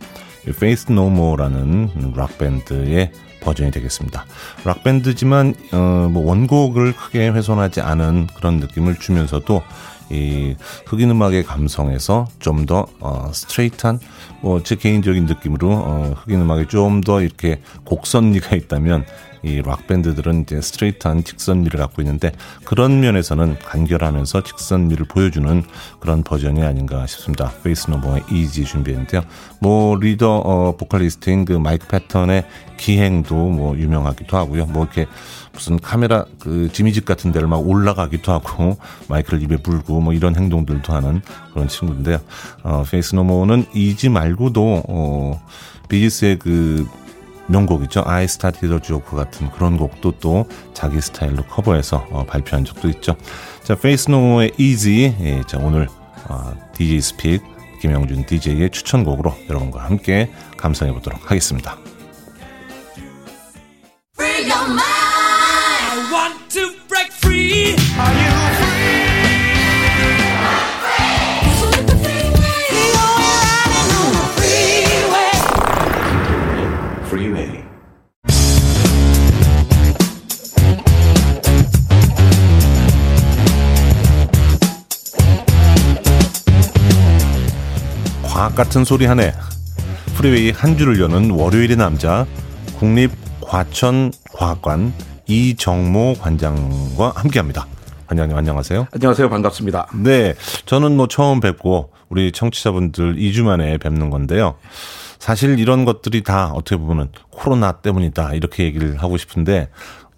Faith No More라는 락밴드의 버전이 되겠습니다. 락밴드지만 어, 뭐 원곡을 크게 훼손하지 않은 그런 느낌을 주면서도 이 흑인 음악의 감성에서 좀더 어, 스트레이트한 뭐 제 개인적인 느낌으로 어, 흑인 음악에 좀 더 이렇게 곡선미가 있다면 이 락밴드들은 이제 스트레이트한 직선미를 갖고 있는데 그런 면에서는 간결하면서 직선미를 보여주는 그런 버전이 아닌가 싶습니다. 페이스 노모어의 Easy 준비했는데요. 뭐 리더 어, 보컬리스트인 그 마이크 패턴의 기행도 뭐 유명하기도 하고요. 뭐 이렇게 무슨 카메라 그 jimmy jib 같은 데를 막 올라가기도 하고 마이크를 입에 물고 뭐 이런 행동들도 하는 그런 친구인데요. 어, 페이스 노모어는 Easy 말고도 어, 비지스의 그 명곡이죠. I Started a Joke 같은 그런 곡도 또 자기 스타일로 커버해서 어, 발표한 적도 있죠. 자, 페이스 노모어의 Easy. 예, 자, 오늘 어, DJ's Pick 김형준 DJ의 추천곡으로 여러분과 함께 감상해 보도록 하겠습니다. 같은 소리 하네. 프리웨이 한 줄을 여는 월요일의 남자 국립과천과학관 이정모 관장과 함께합니다. 관장님 안녕하세요. 안녕하세요. 반갑습니다. 네, 저는 뭐 처음 뵙고 우리 청취자분들 2주 만에 뵙는 건데요. 사실 이런 것들이 다 어떻게 보면 코로나 때문이다 이렇게 얘기를 하고 싶은데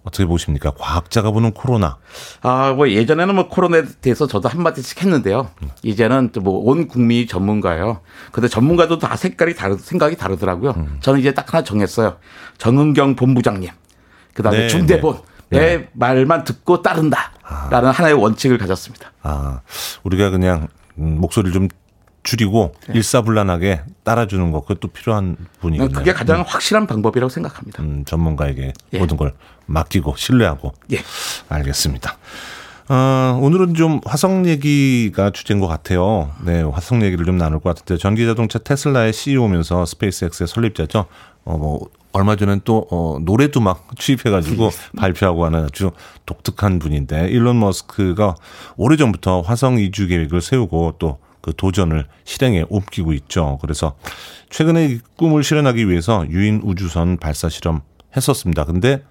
어떻게 보십니까? 과학자가 보는 코로나. 아, 뭐 예전에는 뭐 코로나에 대해서 저도 한마디씩 했는데요. 이제는 뭐 온 국민이 전문가예요. 근데 전문가도 다 색깔이 다르, 생각이 다르더라고요. 음. 저는 이제 딱 하나 정했어요. 정은경 본부장님. 그 다음에 네, 중대본. 네. 내 네. 말만 듣고 따른다. 라는 아. 하나의 원칙을 가졌습니다. 아, 우리가 그냥 음, 목소리를 좀 줄이고 네. 일사불란하게 따라주는 거 그것도 필요한 분이겠네요. 그게 가장 음. 확실한 방법이라고 생각합니다. 음, 전문가에게 예. 모든 걸 맡기고 신뢰하고. 예. 알겠습니다. 어, 오늘은 좀 화성 얘기가 주제인 것 같아요. 네, 화성 얘기를 좀 나눌 것 같은데 전기 자동차 테슬라의 CEO면서 스페이스X의 설립자죠. 어, 뭐 얼마 전엔 또 어, 노래도 막 취입해가지고 발표하고 하는 아주 독특한 분인데 일론 머스크가 오래 전부터 화성 이주 계획을 세우고 또 그 도전을 실행에 옮기고 있죠. 그래서 최근에 이 꿈을 실현하기 위해서 유인 우주선 발사 실험 했었습니다. 근데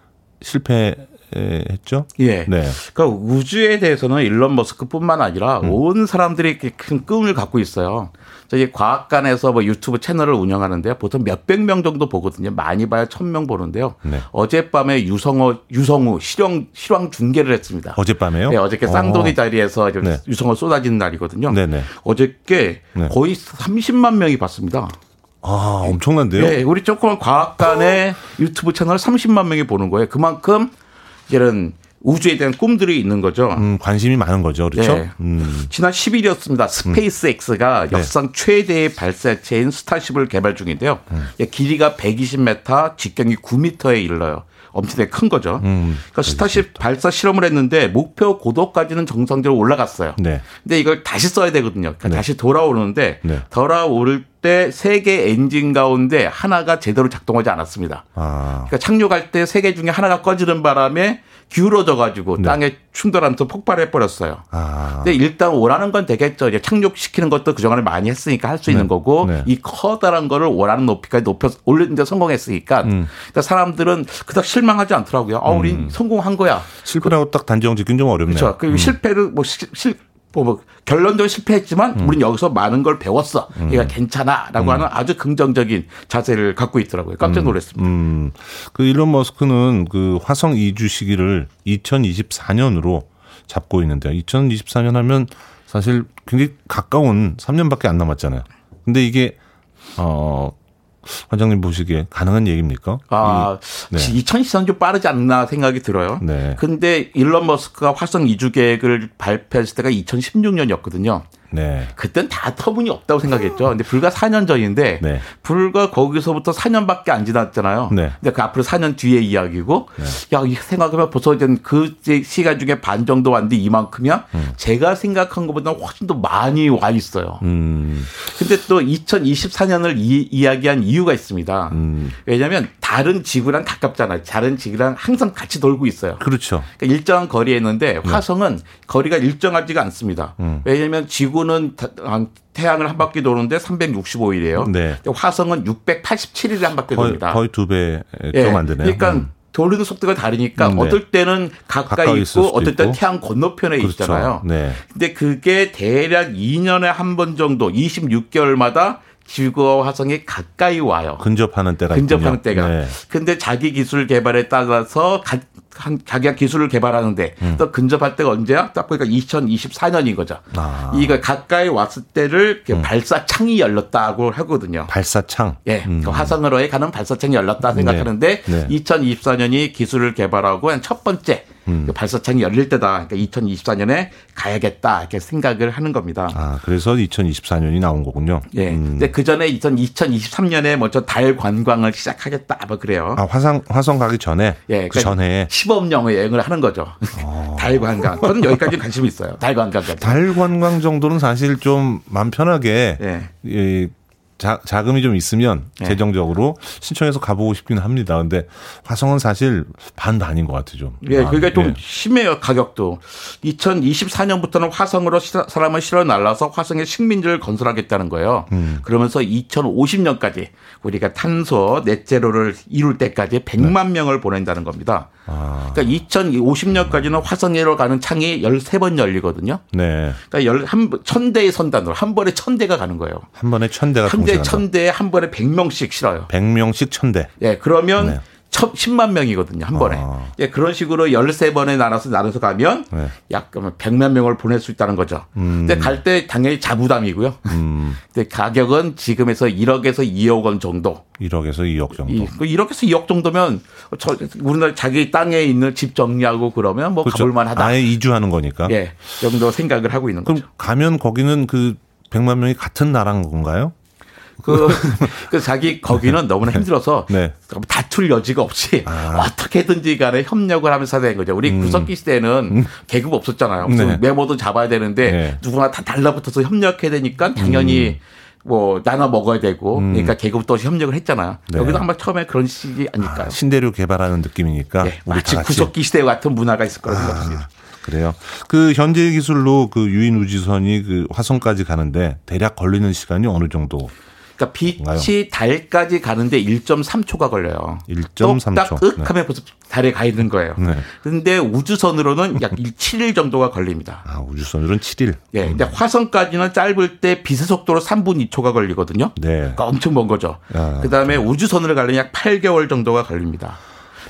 실패 했죠. 예. 네. 그러니까 우주에 대해서는 일론 머스크뿐만 아니라 음. 온 사람들이 큰 꿈을 갖고 있어요. 저희 과학관에서 뭐 유튜브 채널을 운영하는데요. 보통 몇백 명 정도 보거든요. 많이 봐야 천 명 보는데요. 네. 어젯밤에 유성호 유성우 실형 실황 중계를 했습니다. 어젯밤에요? 네, 어저께 쌍둥이 어. 자리에서 네. 유성호 쏟아지는 날이거든요. 네네. 네. 어저께 네. 거의 30만 명이 봤습니다. 아, 엄청난데요? 네, 우리 조그만 과학관의 유튜브 채널 30만 명이 보는 거예요. 그만큼 이런 우주에 대한 꿈들이 있는 거죠. 음, 관심이 많은 거죠. 그렇죠? 네. 음. 지난 10일이었습니다. 스페이스X가 음. 역사상 네. 최대의 발사체인 스타쉽을 개발 중인데요. 음. 길이가 120m, 직경이 9m에 이르러요. 엄청나게 큰 거죠. 음, 그러니까 스타쉽 발사 실험을 했는데 목표 고도까지는 정상적으로 올라갔어요. 네. 근데 이걸 다시 써야 되거든요. 그러니까 네. 다시 돌아오는데 네. 돌아올 때 세 개 엔진 가운데 하나가 제대로 작동하지 않았습니다. 아. 그러니까 착륙할 때 세 개 중에 하나가 꺼지는 바람에 기울어져 가지고 네. 땅에 충돌하면서 폭발해 버렸어요. 아. 근데 일단 원하는 건 되겠죠. 이제 착륙시키는 것도 그동안에 많이 했으니까 할수 네. 있는 거고 네. 이 커다란 거를 원하는 높이까지 높여 올리는데 성공했으니까 음. 그러니까 사람들은 그닥 실망하지 않더라고요. 아, 우리 음. 성공한 거야. 실패라고 딱 단정 짓긴 좀 어렵네요. 그렇죠. 그리고 음. 실패를 뭐 실, 뭐, 뭐 결론적으로 실패했지만 음. 우린 여기서 많은 걸 배웠어. 음. 얘가 괜찮아라고 음. 하는 아주 긍정적인 자세를 갖고 있더라고요. 깜짝 음. 놀랐습니다. 음. 그 일론 머스크는 그 화성 이주 시기를 2024년으로 잡고 있는데요. 2024년 하면 사실 굉장히 가까운 3년밖에 안 남았잖아요. 근데 이게 어 관장님 보시기에 가능한 얘기입니까? 아, 네. 2024년 좀 빠르지 않나 생각이 들어요. 네. 근데 일론 머스크가 화성 이주 계획을 발표했을 때가 2016년이었거든요. 네. 그땐 다 터무니 없다고 생각했죠. 근데 불과 4년 전인데 네. 불과 거기서부터 4년밖에 안 지났잖아요. 네. 근데 그 앞으로 4년 뒤의 이야기고 네. 야, 생각하면 벌써 그 시간 중에 반 정도 왔는데 이만큼이야? 음. 제가 생각한 것보다 훨씬 더 많이 와 있어요. 음. 근데 또 2024년을 이, 이야기한 이유가 있습니다. 음. 왜냐하면 다른 지구랑 가깝잖아요. 다른 지구랑 항상 같이 돌고 있어요. 그렇죠. 그러니까 일정한 거리에 있는데 네. 화성은 거리가 일정하지가 않습니다. 음. 왜냐하면 지구 지구는 태양을 한 바퀴 도는데 365일이에요. 네. 화성은 687일에 한 바퀴 돕니다. 거의 두배 좀안 되네요. 그러니까 음. 돌리는 속도가 다르니까 음, 네. 어떨 때는 가까이, 가까이 있고 어떨 때는 태양 건너편에 그렇죠. 있잖아요. 네. 근데 그게 대략 2년에 한 번 정도 26개월마다 지구와 화성에 가까이 와요. 근접하는 때가 근접하는 있군요. 때가. 네. 근데 자기 기술 개발에 따라서 가, 한, 자기가 기술을 개발하는데 음. 또 근접할 때가 언제야? 딱 보니까 2024년인 거죠. 아. 이거 가까이 왔을 때를 음. 발사창이 열렸다고 하거든요. 발사창. 예. 음. 그 화성으로에 가는 발사창이 열렸다 생각하는데 네. 네. 2024년이 기술을 개발하고 한 첫 번째 음. 그 발사창이 열릴 때다. 그러니까 2024년에 가야겠다 이렇게 생각을 하는 겁니다. 아 그래서 2024년이 나온 거군요. 예. 음. 근데 그 전에 2023년에 먼저 달 관광을 시작하겠다 뭐 그래요. 아 화성 화성 가기 전에. 예. 그 그러니까 전에 시범령 여행을 하는 거죠. 어. 달 관광. 저는 여기까지 관심이 있어요. 달 관광까지. 달 관광 정도는 사실 좀 마음 편하게. 예. 이 자, 자금이 좀 있으면 네. 재정적으로 신청해서 가보고 싶긴 합니다. 근데 화성은 사실 반도 아닌 것 같아요. 좀. 예, 그러니까 좀 예. 심해요 가격도. 2024년부터는 화성으로 사람을 실어 날라서 화성에 식민지를 건설하겠다는 거예요. 음. 그러면서 2050년까지 우리가 탄소 넷제로를 이룰 때까지 100만 네. 명을 보낸다는 겁니다. 아. 그러니까 2050년까지는 화성으로 가는 창이 13번 열리거든요. 네. 그러니까 열, 한, 천대의 선단으로 한 번에 천 대가 가는 거예요. 한 번에 천 대가 한대 천대에 한 번에 100명씩 실어요. 100명씩 천대. 예, 그러면 네. 10만 명이거든요, 한 번에. 아. 예, 그런 식으로 13번에 나눠서 나눠서 가면 네. 약 100만 명을 보낼 수 있다는 거죠. 음. 근데 갈 때 당연히 자부담이고요. 음. 근데 가격은 지금에서 1억에서 2억 원 정도. 1억에서 2억 정도. 1억에서 그 2억 정도면 저 우리나라 자기 땅에 있는 집 정리하고 그러면 뭐 그렇죠. 가볼 만하다. 아예 이주하는 거니까. 예. 정도 생각을 하고 있는 그럼 거죠. 가면 거기는 그 100만 명이 같은 나라인 건가요? 그, 그 자기 거기는 너무나 힘들어서 네. 다툴 여지가 없이 아. 어떻게든지 간에 협력을 하면서 된 거죠. 우리 음. 구석기 시대는 음. 계급 없었잖아요. 무슨 네. 메모도 잡아야 되는데 네. 누구나 다 달라붙어서 협력해야 되니까 당연히 음. 뭐 나눠 먹어야 되고 음. 그러니까 계급도 협력을 했잖아요. 네. 여기도 아마 처음에 그런 식이 아닐까요? 아, 신대륙 개발하는 느낌이니까 네, 마치 구석기 시대 같은 문화가 있을 거라고 생각합니다. 아. 그래요. 그 현재 기술로 그 유인 우주선이 그 화성까지 가는데 대략 걸리는 시간이 어느 정도 그러니까 빛이 달까지 가는데 1.3초가 걸려요. 1.3초. 딱 윽하면 네. 벌써 달에 가 있는 거예요. 네. 그런데 우주선으로는 약 7일 정도가 걸립니다. 아, 우주선으로는 7일. 예. 네, 근데 화성까지는 짧을 때 빛의 속도로 3분 2초가 걸리거든요. 네. 그러니까 엄청 먼 거죠. 아, 그다음에 우주선으로 가려면 약 8개월 정도가 걸립니다.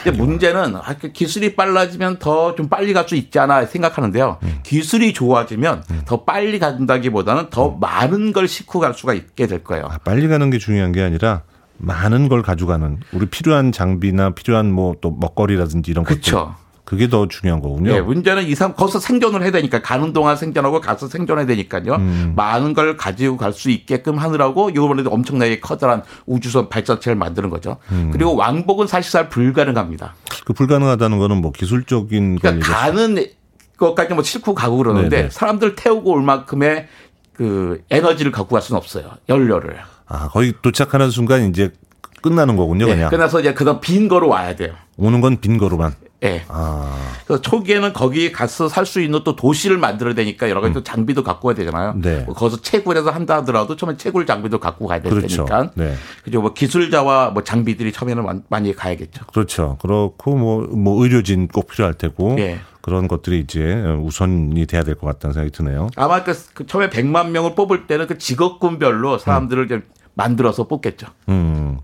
근데 문제는 아, 그 기술이 빨라지면 더 좀 빨리 갈 수 있지 않아 생각하는데요. 음. 기술이 좋아지면 음. 더 빨리 간다기보다는 더 음. 많은 걸 싣고 갈 수가 있게 될 거예요. 아, 빨리 가는 게 중요한 게 아니라 많은 걸 가져가는 우리 필요한 장비나 필요한 뭐 또 먹거리라든지 이런. 것들 그 게 더 중요한 거군요. 네, 문제는 이상 거기서 생존을 해야 되니까 가는 동안 생존하고 가서 생존해야 되니까요. 음. 많은 걸 가지고 갈 수 있게끔 하느라고 이번에도 엄청나게 커다란 우주선 발사체를 만드는 거죠. 음. 그리고 왕복은 사실상 불가능합니다. 그 불가능하다는 거는 뭐 기술적인 그러니까 가는 것까지 뭐 싣고 가고 그러는데 네네. 사람들 태우고 올 만큼의 그 에너지를 갖고 갈 수는 없어요. 연료를. 아, 거의 도착하는 순간 이제 끝나는 거군요, 네, 그냥. 끝나서 이제 그다음 빈 거로 와야 돼요. 오는 건 빈 거로만. 예. 네. 아. 그래서 초기에는 거기 가서 살 수 있는 또 도시를 만들어야 되니까 여러 가지 음. 또 장비도 갖고 가야 되잖아요. 네. 뭐 거기서 채굴해서 한다 하더라도 처음에 채굴 장비도 갖고 가야 될 그렇죠. 테니까. 네. 그죠. 뭐 기술자와 뭐 장비들이 처음에는 많이 가야겠죠. 그렇죠. 그렇고 뭐, 뭐 의료진 꼭 필요할 테고. 네. 그런 것들이 이제 우선이 돼야 될 것 같다는 생각이 드네요. 아마 그, 그 처음에 100만 명을 뽑을 때는 그 직업군별로 사람들을 음. 만들어서 뽑겠죠. 음.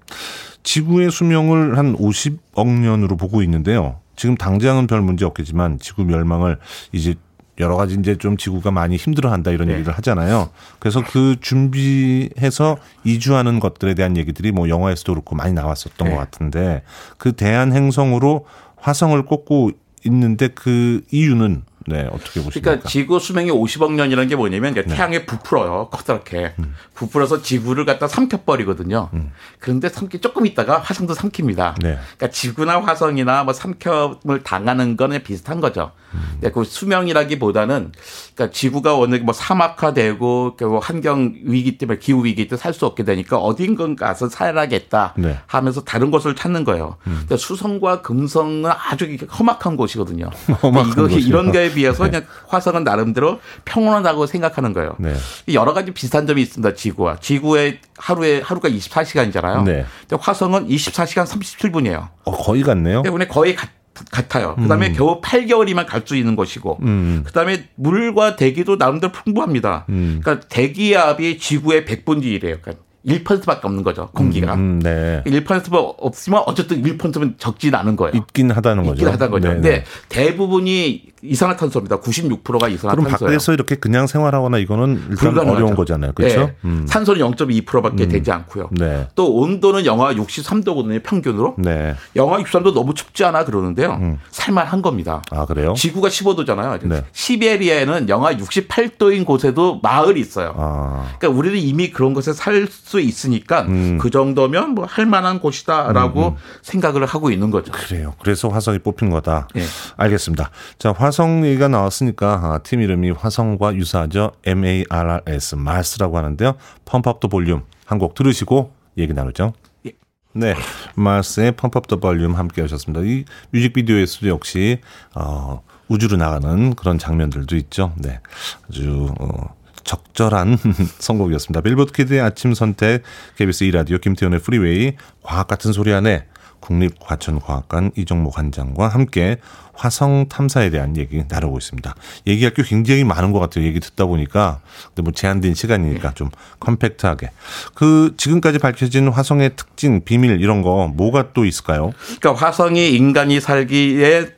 지구의 수명을 한 50억 년으로 보고 있는데요. 지금 당장은 별 문제 없겠지만 지구 멸망을 이제 여러 가지 이제 좀 지구가 많이 힘들어한다 이런 네. 얘기를 하잖아요. 그래서 그 준비해서 이주하는 것들에 대한 얘기들이 뭐 영화에서도 그렇고 많이 나왔었던 네. 것 같은데 그 대한 행성으로 화성을 꽂고 있는데 그 이유는 네, 어떻게 보십니까? 그러니까 지구 수명이 50억 년이라는 게 뭐냐면 네. 태양에 부풀어요. 커다랗게. 음. 부풀어서 지구를 갖다 삼켜버리거든요. 음. 그런데 삼키 조금 있다가 화성도 삼킵니다. 네. 그러니까 지구나 화성이나 뭐 삼켜을 당하는 거는 비슷한 거죠. 음. 그 수명이라기보다는 그러니까 지구가 워낙 뭐 사막화되고 뭐 환경 위기 때문에 기후 위기 때문에 살수 없게 되니까 어딘가 가서 살아야겠다 네. 하면서 다른 곳을 찾는 거예요. 음. 수성과 금성은 아주 험악한 곳이거든요. 험악한 이거 이런 거에 비해서 네. 그냥 화성은 나름대로 평온하다고 생각하는 거예요. 네. 여러 가지 비슷한 점이 있습니다. 지구와 지구의 하루에 하루가 24시간이잖아요. 네. 근데 화성은 24시간 37분이에요. 어, 거의 같네요. 때문에 거의 같 같아요. 그다음에 음. 겨우 8개월이면 갈 수 있는 곳이고, 음. 그다음에 물과 대기도 나름대로 풍부합니다. 음. 그러니까 대기압이 지구의 100분의 1이에요. 그러니까 1%밖에 없는 거죠. 공기가. 음, 음 네. 1%가 없으면 어쨌든 1%면 적진 않은 거예요. 있긴 하다는 거죠. 있긴 하다는 거죠. 네 근데 대부분이 이산화탄소입니다. 96%가 이산화탄소예요. 그럼 밖에서 이렇게 그냥 생활하거나 이거는 일단 불가능하죠. 어려운 거잖아요. 그렇죠? 네. 음. 산소는 0.2%밖에 음. 되지 않고요. 네. 또 온도는 영하 63도거든요. 평균으로. 네. 영하 63도 너무 춥지 않아 그러는데요. 음. 살만한 겁니다. 아 그래요? 지구가 15도잖아요. 네. 시베리아에는 영하 68도인 곳에도 마을이 있어요. 아. 그러니까 우리는 이미 그런 곳에 살 수 있으니까 음. 그 정도면 뭐 할만한 곳이다라고 음, 음. 생각을 하고 있는 거죠. 그래요. 그래서 화성이 뽑힌 거다. 네. 알겠습니다. 자 화성 얘기가 나왔으니까 아, 팀 이름이 화성과 유사하죠. MARRS, 마스라고 하는데요. Pump Up the Volume 한 곡 들으시고 얘기 나누죠. 예. 네, 마스의 Pump Up the Volume 함께 하셨습니다. 이 뮤직비디오에서도 역시 어, 우주로 나가는 그런 장면들도 있죠. 네, 아주 어, 적절한 선곡이었습니다. 빌보드 키드의 아침 선택, KBS 2라디오 김태훈의 프리웨이, 과학 같은 소리 안에 국립과천과학관 이정모 관장과 함께 화성 탐사에 대한 얘기 나누고 있습니다. 얘기할 게 굉장히 많은 것 같아요. 얘기 듣다 보니까. 근데 뭐 제한된 시간이니까 좀 컴팩트하게. 그 지금까지 밝혀진 화성의 특징, 비밀 이런 거 뭐가 또 있을까요? 그러니까 화성이 인간이 살기에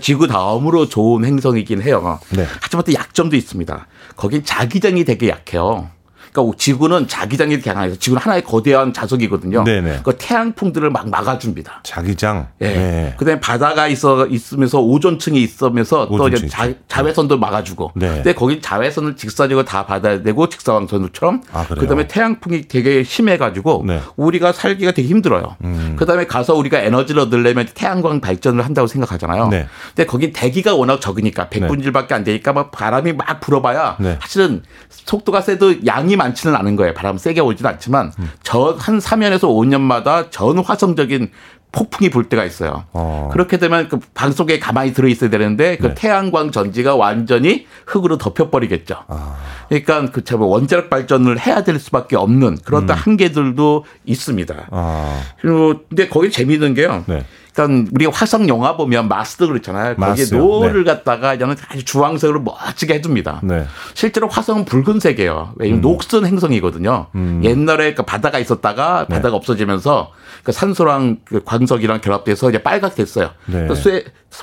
지구 다음으로 좋은 행성이긴 해요. 네. 하지만 또 약점도 있습니다. 거긴 자기장이 되게 약해요. 그러니까 지구는 자기장이 강해서 지구는 하나의 거대한 자석이거든요. 네네. 그 태양풍들을 막 막아줍니다. 자기장. 예. 네. 그다음에 바다가 있어 있으면서 오존층이 있으면서 또 이제 자, 자외선도 막아주고. 네. 근데 거기 자외선을 직사적으로 다 받아야 되고 직사광선처럼. 아, 그다음에 태양풍이 되게 심해가지고 네. 우리가 살기가 되게 힘들어요. 음. 그다음에 가서 우리가 에너지를 얻으려면 태양광 발전을 한다고 생각하잖아요. 네. 근데 거기 대기가 워낙 적으니까 100분질밖에 안 되니까 막 바람이 막 불어봐야 네. 사실은 속도가 세도 양이 많지는 않은 거예요. 바람 세게 오지는 않지만 음. 저 한 3년에서 5년마다 전 화성적인 폭풍이 불 때가 있어요. 어. 그렇게 되면 그 땅 속에 가만히 들어 있어야 되는데 그 네. 태양광 전지가 완전히 흙으로 덮여버리겠죠. 아. 그러니까 그 원자력 발전을 해야 될 수밖에 없는 그런 음. 한계들도 있습니다. 아. 그리고 근데 거기 재미있는 게요. 네. 그러니까 우리가 화성 영화 보면 마션도 그렇잖아요. 거기에 노을을 네. 갖다가 저는 아주 주황색으로 멋지게 해줍니다. 네. 실제로 화성은 붉은색이에요. 왜냐면 음. 녹슨 행성이거든요. 음. 옛날에 그 바다가 있었다가 네. 바다가 없어지면서 그 산소랑 그 광석이랑 결합돼서 이제 빨갛게 됐어요. 네. 그래서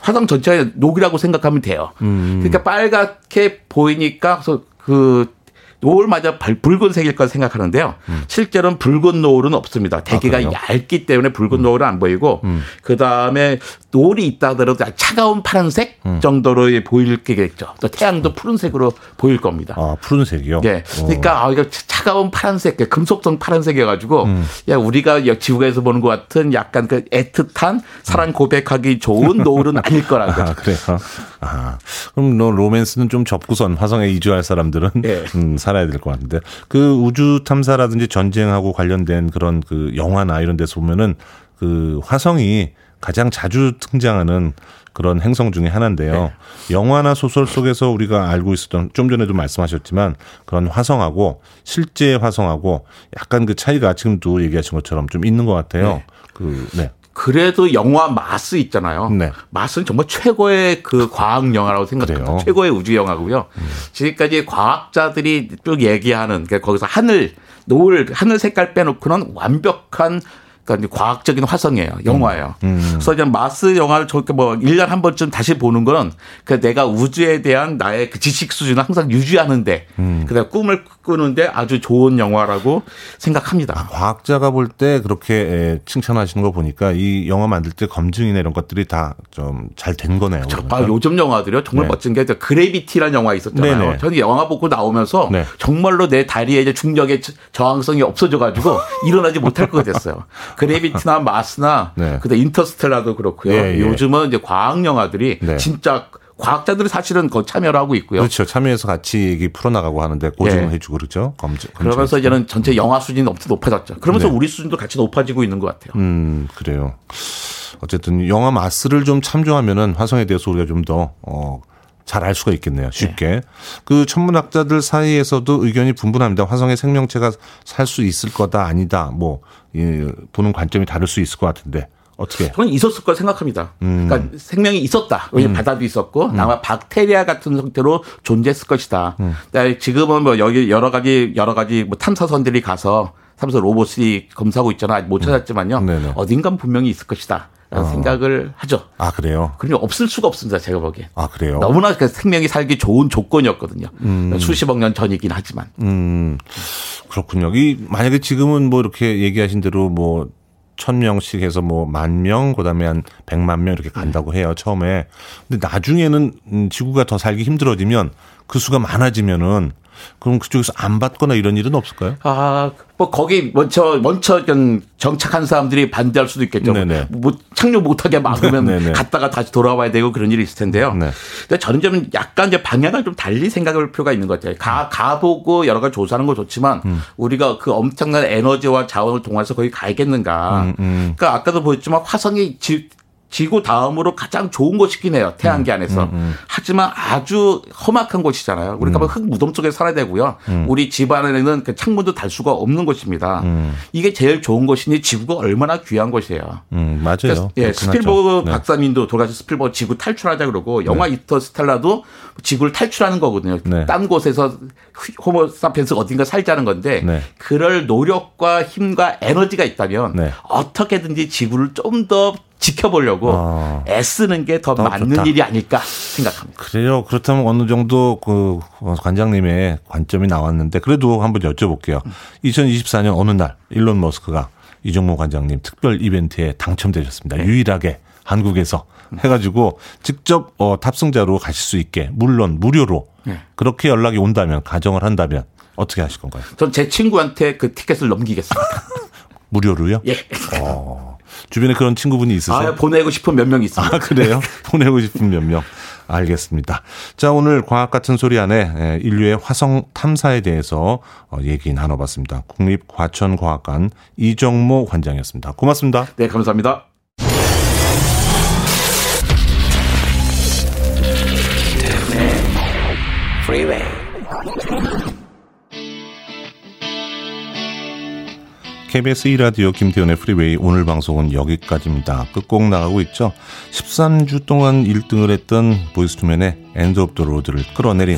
화성 전체가 녹이라고 생각하면 돼요. 음. 그러니까 빨갛게 보이니까 그 노을마저 붉은색일 거 생각하는데요. 음. 실제로는 붉은 노을은 없습니다. 대기가 아, 얇기 때문에 붉은 음. 노을은 안 보이고 음. 그 다음에 노을이 있다 하더라도 차가운 파란색 음. 정도로 보일 게겠죠. 또 태양도 푸른색으로 보일 겁니다. 아 푸른색이요? 예. 그러니까 아, 이거 차가운 파란색, 금속성 파란색이어 가지고 음. 야 우리가 지구에서 보는 것 같은 약간 그 애틋한 사랑 고백하기 좋은 노을은 아닐 거라고. 아, 그래요. 아 그럼 너 로맨스는 좀 접고선 화성에 이주할 사람들은 예. 음, 살아야 될 것 같은데 그 우주 탐사라든지 전쟁하고 관련된 그런 그 영화나 이런 데서 보면은 그 화성이 가장 자주 등장하는 그런 행성 중의 하나인데요. 네. 영화나 소설 속에서 우리가 알고 있었던 좀 전에도 말씀하셨지만 그런 화성하고 실제 화성하고 약간 그 차이가 지금도 얘기하신 것처럼 좀 있는 것 같아요. 네. 그 네. 그래도 영화 마스 있잖아요. 네. 마스는 정말 최고의 그 과학 영화라고 생각해요. 최고의 우주 영화고요. 음. 지금까지 과학자들이 쭉 얘기하는 그러니까 거기서 하늘 노을 하늘 색깔 빼놓고는 완벽한 그러니까 과학적인 화성이에요. 영화예요. 음. 음. 그래서 이제 마스 영화를 저렇게 뭐 1년 한 번쯤 다시 보는 거는 그 내가 우주에 대한 나의 그 지식 수준을 항상 유지하는데 음. 그다음 꿈을 꾸는데 아주 좋은 영화라고 생각합니다. 아, 과학자가 볼 때 그렇게 칭찬하시는 거 보니까 이 영화 만들 때 검증이나 이런 것들이 다 좀 잘 된 거네요. 그러니까. 아, 요즘 영화들이요. 정말 네. 멋진 게 그래비티라는 영화 있었잖아요. 네네. 저는 영화 보고 나오면서 네. 정말로 내 다리에 이제 중력의 저항성이 없어져 가지고 일어나지 못할 것 됐어요. 그래비티나 마스나 네. 그다음 인터스텔라도 그렇고요. 예, 예. 요즘은 이제 과학 영화들이 네. 진짜 과학자들이 사실은 거 참여를 하고 있고요. 그렇죠. 참여해서 같이 얘기 풀어나가고 하는데 고증을 네. 해주고 그렇죠. 검증. 그러면서 이제는 전체 영화 수준이 엄청 높아졌죠. 그러면서 네. 우리 수준도 같이 높아지고 있는 것 같아요. 음, 그래요. 어쨌든 영화 마스를 좀 참조하면은 화성에 대해서 우리가 좀 더, 어, 잘 알 수가 있겠네요. 쉽게. 네. 그 천문학자들 사이에서도 의견이 분분합니다. 화성에 생명체가 살 수 있을 거다, 아니다. 뭐, 예, 보는 관점이 다를 수 있을 것 같은데. 어떻게? 저는 있었을 거 생각합니다. 음. 그러니까 생명이 있었다. 왜냐면 음. 바다도 있었고 음. 아마 박테리아 같은 형태로 존재했을 것이다. 음. 지금은 뭐 여기 여러 가지 여러 가지 뭐 탐사선들이 가서 탐사 로봇이 검사하고 있잖아. 아직 못 음. 찾았지만요. 음. 어딘가 분명히 있을 것이다. 라는 어. 생각을 하죠. 아, 그래요? 그러니 없을 수가 없습니다. 제가 보기엔. 아, 그래요? 너무나 그 생명이 살기 좋은 조건이었거든요. 음. 수십억 년 전이긴 하지만. 음. 그렇군요. 이, 만약에 지금은 뭐 이렇게 얘기하신 대로 뭐, 천 명씩 해서 뭐 만 명, 그 다음에 한 백만 명 이렇게 간다고 해요, 처음에. 근데 나중에는 음, 지구가 더 살기 힘들어지면 그 수가 많아지면은 그럼 그쪽에서 안 받거나 이런 일은 없을까요? 아, 뭐 거기 먼저 먼저 정착한 사람들이 반대할 수도 있겠죠. 네네. 뭐 착륙 못하게 막으면 네네. 갔다가 다시 돌아와야 되고 그런 일이 있을 텐데요. 네. 근데 저는 좀 약간 이제 방향을 좀 달리 생각할 필요가 있는 것 같아요. 가 가보고 여러 가지 조사하는 거 좋지만 음. 우리가 그 엄청난 에너지와 자원을 동원해서 거기 가야겠는가. 음, 음. 그러니까 아까도 보였지만 화성이 지, 지구 다음으로 가장 좋은 곳이긴 해요. 태양계 음, 안에서. 음, 음. 하지만 아주 험악한 곳이잖아요. 우리가 음. 흙 무덤 속에 살아야 되고요. 음. 우리 집 안에는 그 창문도 달 수가 없는 곳입니다. 음. 이게 제일 좋은 곳이니 지구가 얼마나 귀한 곳이에요. 맞아요. 예, 스필버그 네. 박사님도 돌아가신 스필버그 지구 탈출하자 그러고 영화 네. 인터스텔라도 지구를 탈출하는 거거든요. 네. 딴 곳에서 호모사피엔스 어딘가 살자는 건데 네. 그럴 노력과 힘과 에너지가 있다면 네. 어떻게든지 지구를 좀더 지켜보려고 어. 애쓰는 게 더 맞는 좋다. 일이 아닐까 생각합니다. 그래요. 그렇다면 어느 정도 그 관장님의 관점이 나왔는데 그래도 한번 여쭤볼게요. 2024년 어느 날 일론 머스크가 이종모 관장님 특별 이벤트에 당첨되셨습니다. 네. 유일하게 한국에서 해가지고 직접 어, 탑승자로 가실 수 있게 물론 무료로 네. 그렇게 연락이 온다면 가정을 한다면 어떻게 하실 건가요? 전 제 친구한테 그 티켓을 넘기겠습니다. 무료로요? 예. 어. 주변에 그런 친구분이 있으세요? 아, 보내고 싶은 몇 명 있습니다. 아, 그래요? 보내고 싶은 몇 명. 알겠습니다. 자, 오늘 과학 같은 소리 안에 인류의 화성 탐사에 대해서 어, 얘기 나눠봤습니다. 국립과천과학관 이정모 관장이었습니다. 고맙습니다. 네, 감사합니다. KBS 2라디오 김태현의 프리웨이 오늘 방송은 여기까지입니다. 끝곡 나가고 있죠. 13주 동안 1등을 했던 보이즈 투 멘의 End of the Road를 끌어내린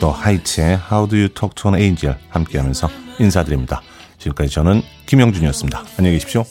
더 하이츠의 How Do You Talk to an Angel 함께하면서 인사드립니다. 지금까지 저는 김영준이었습니다. 안녕히 계십시오.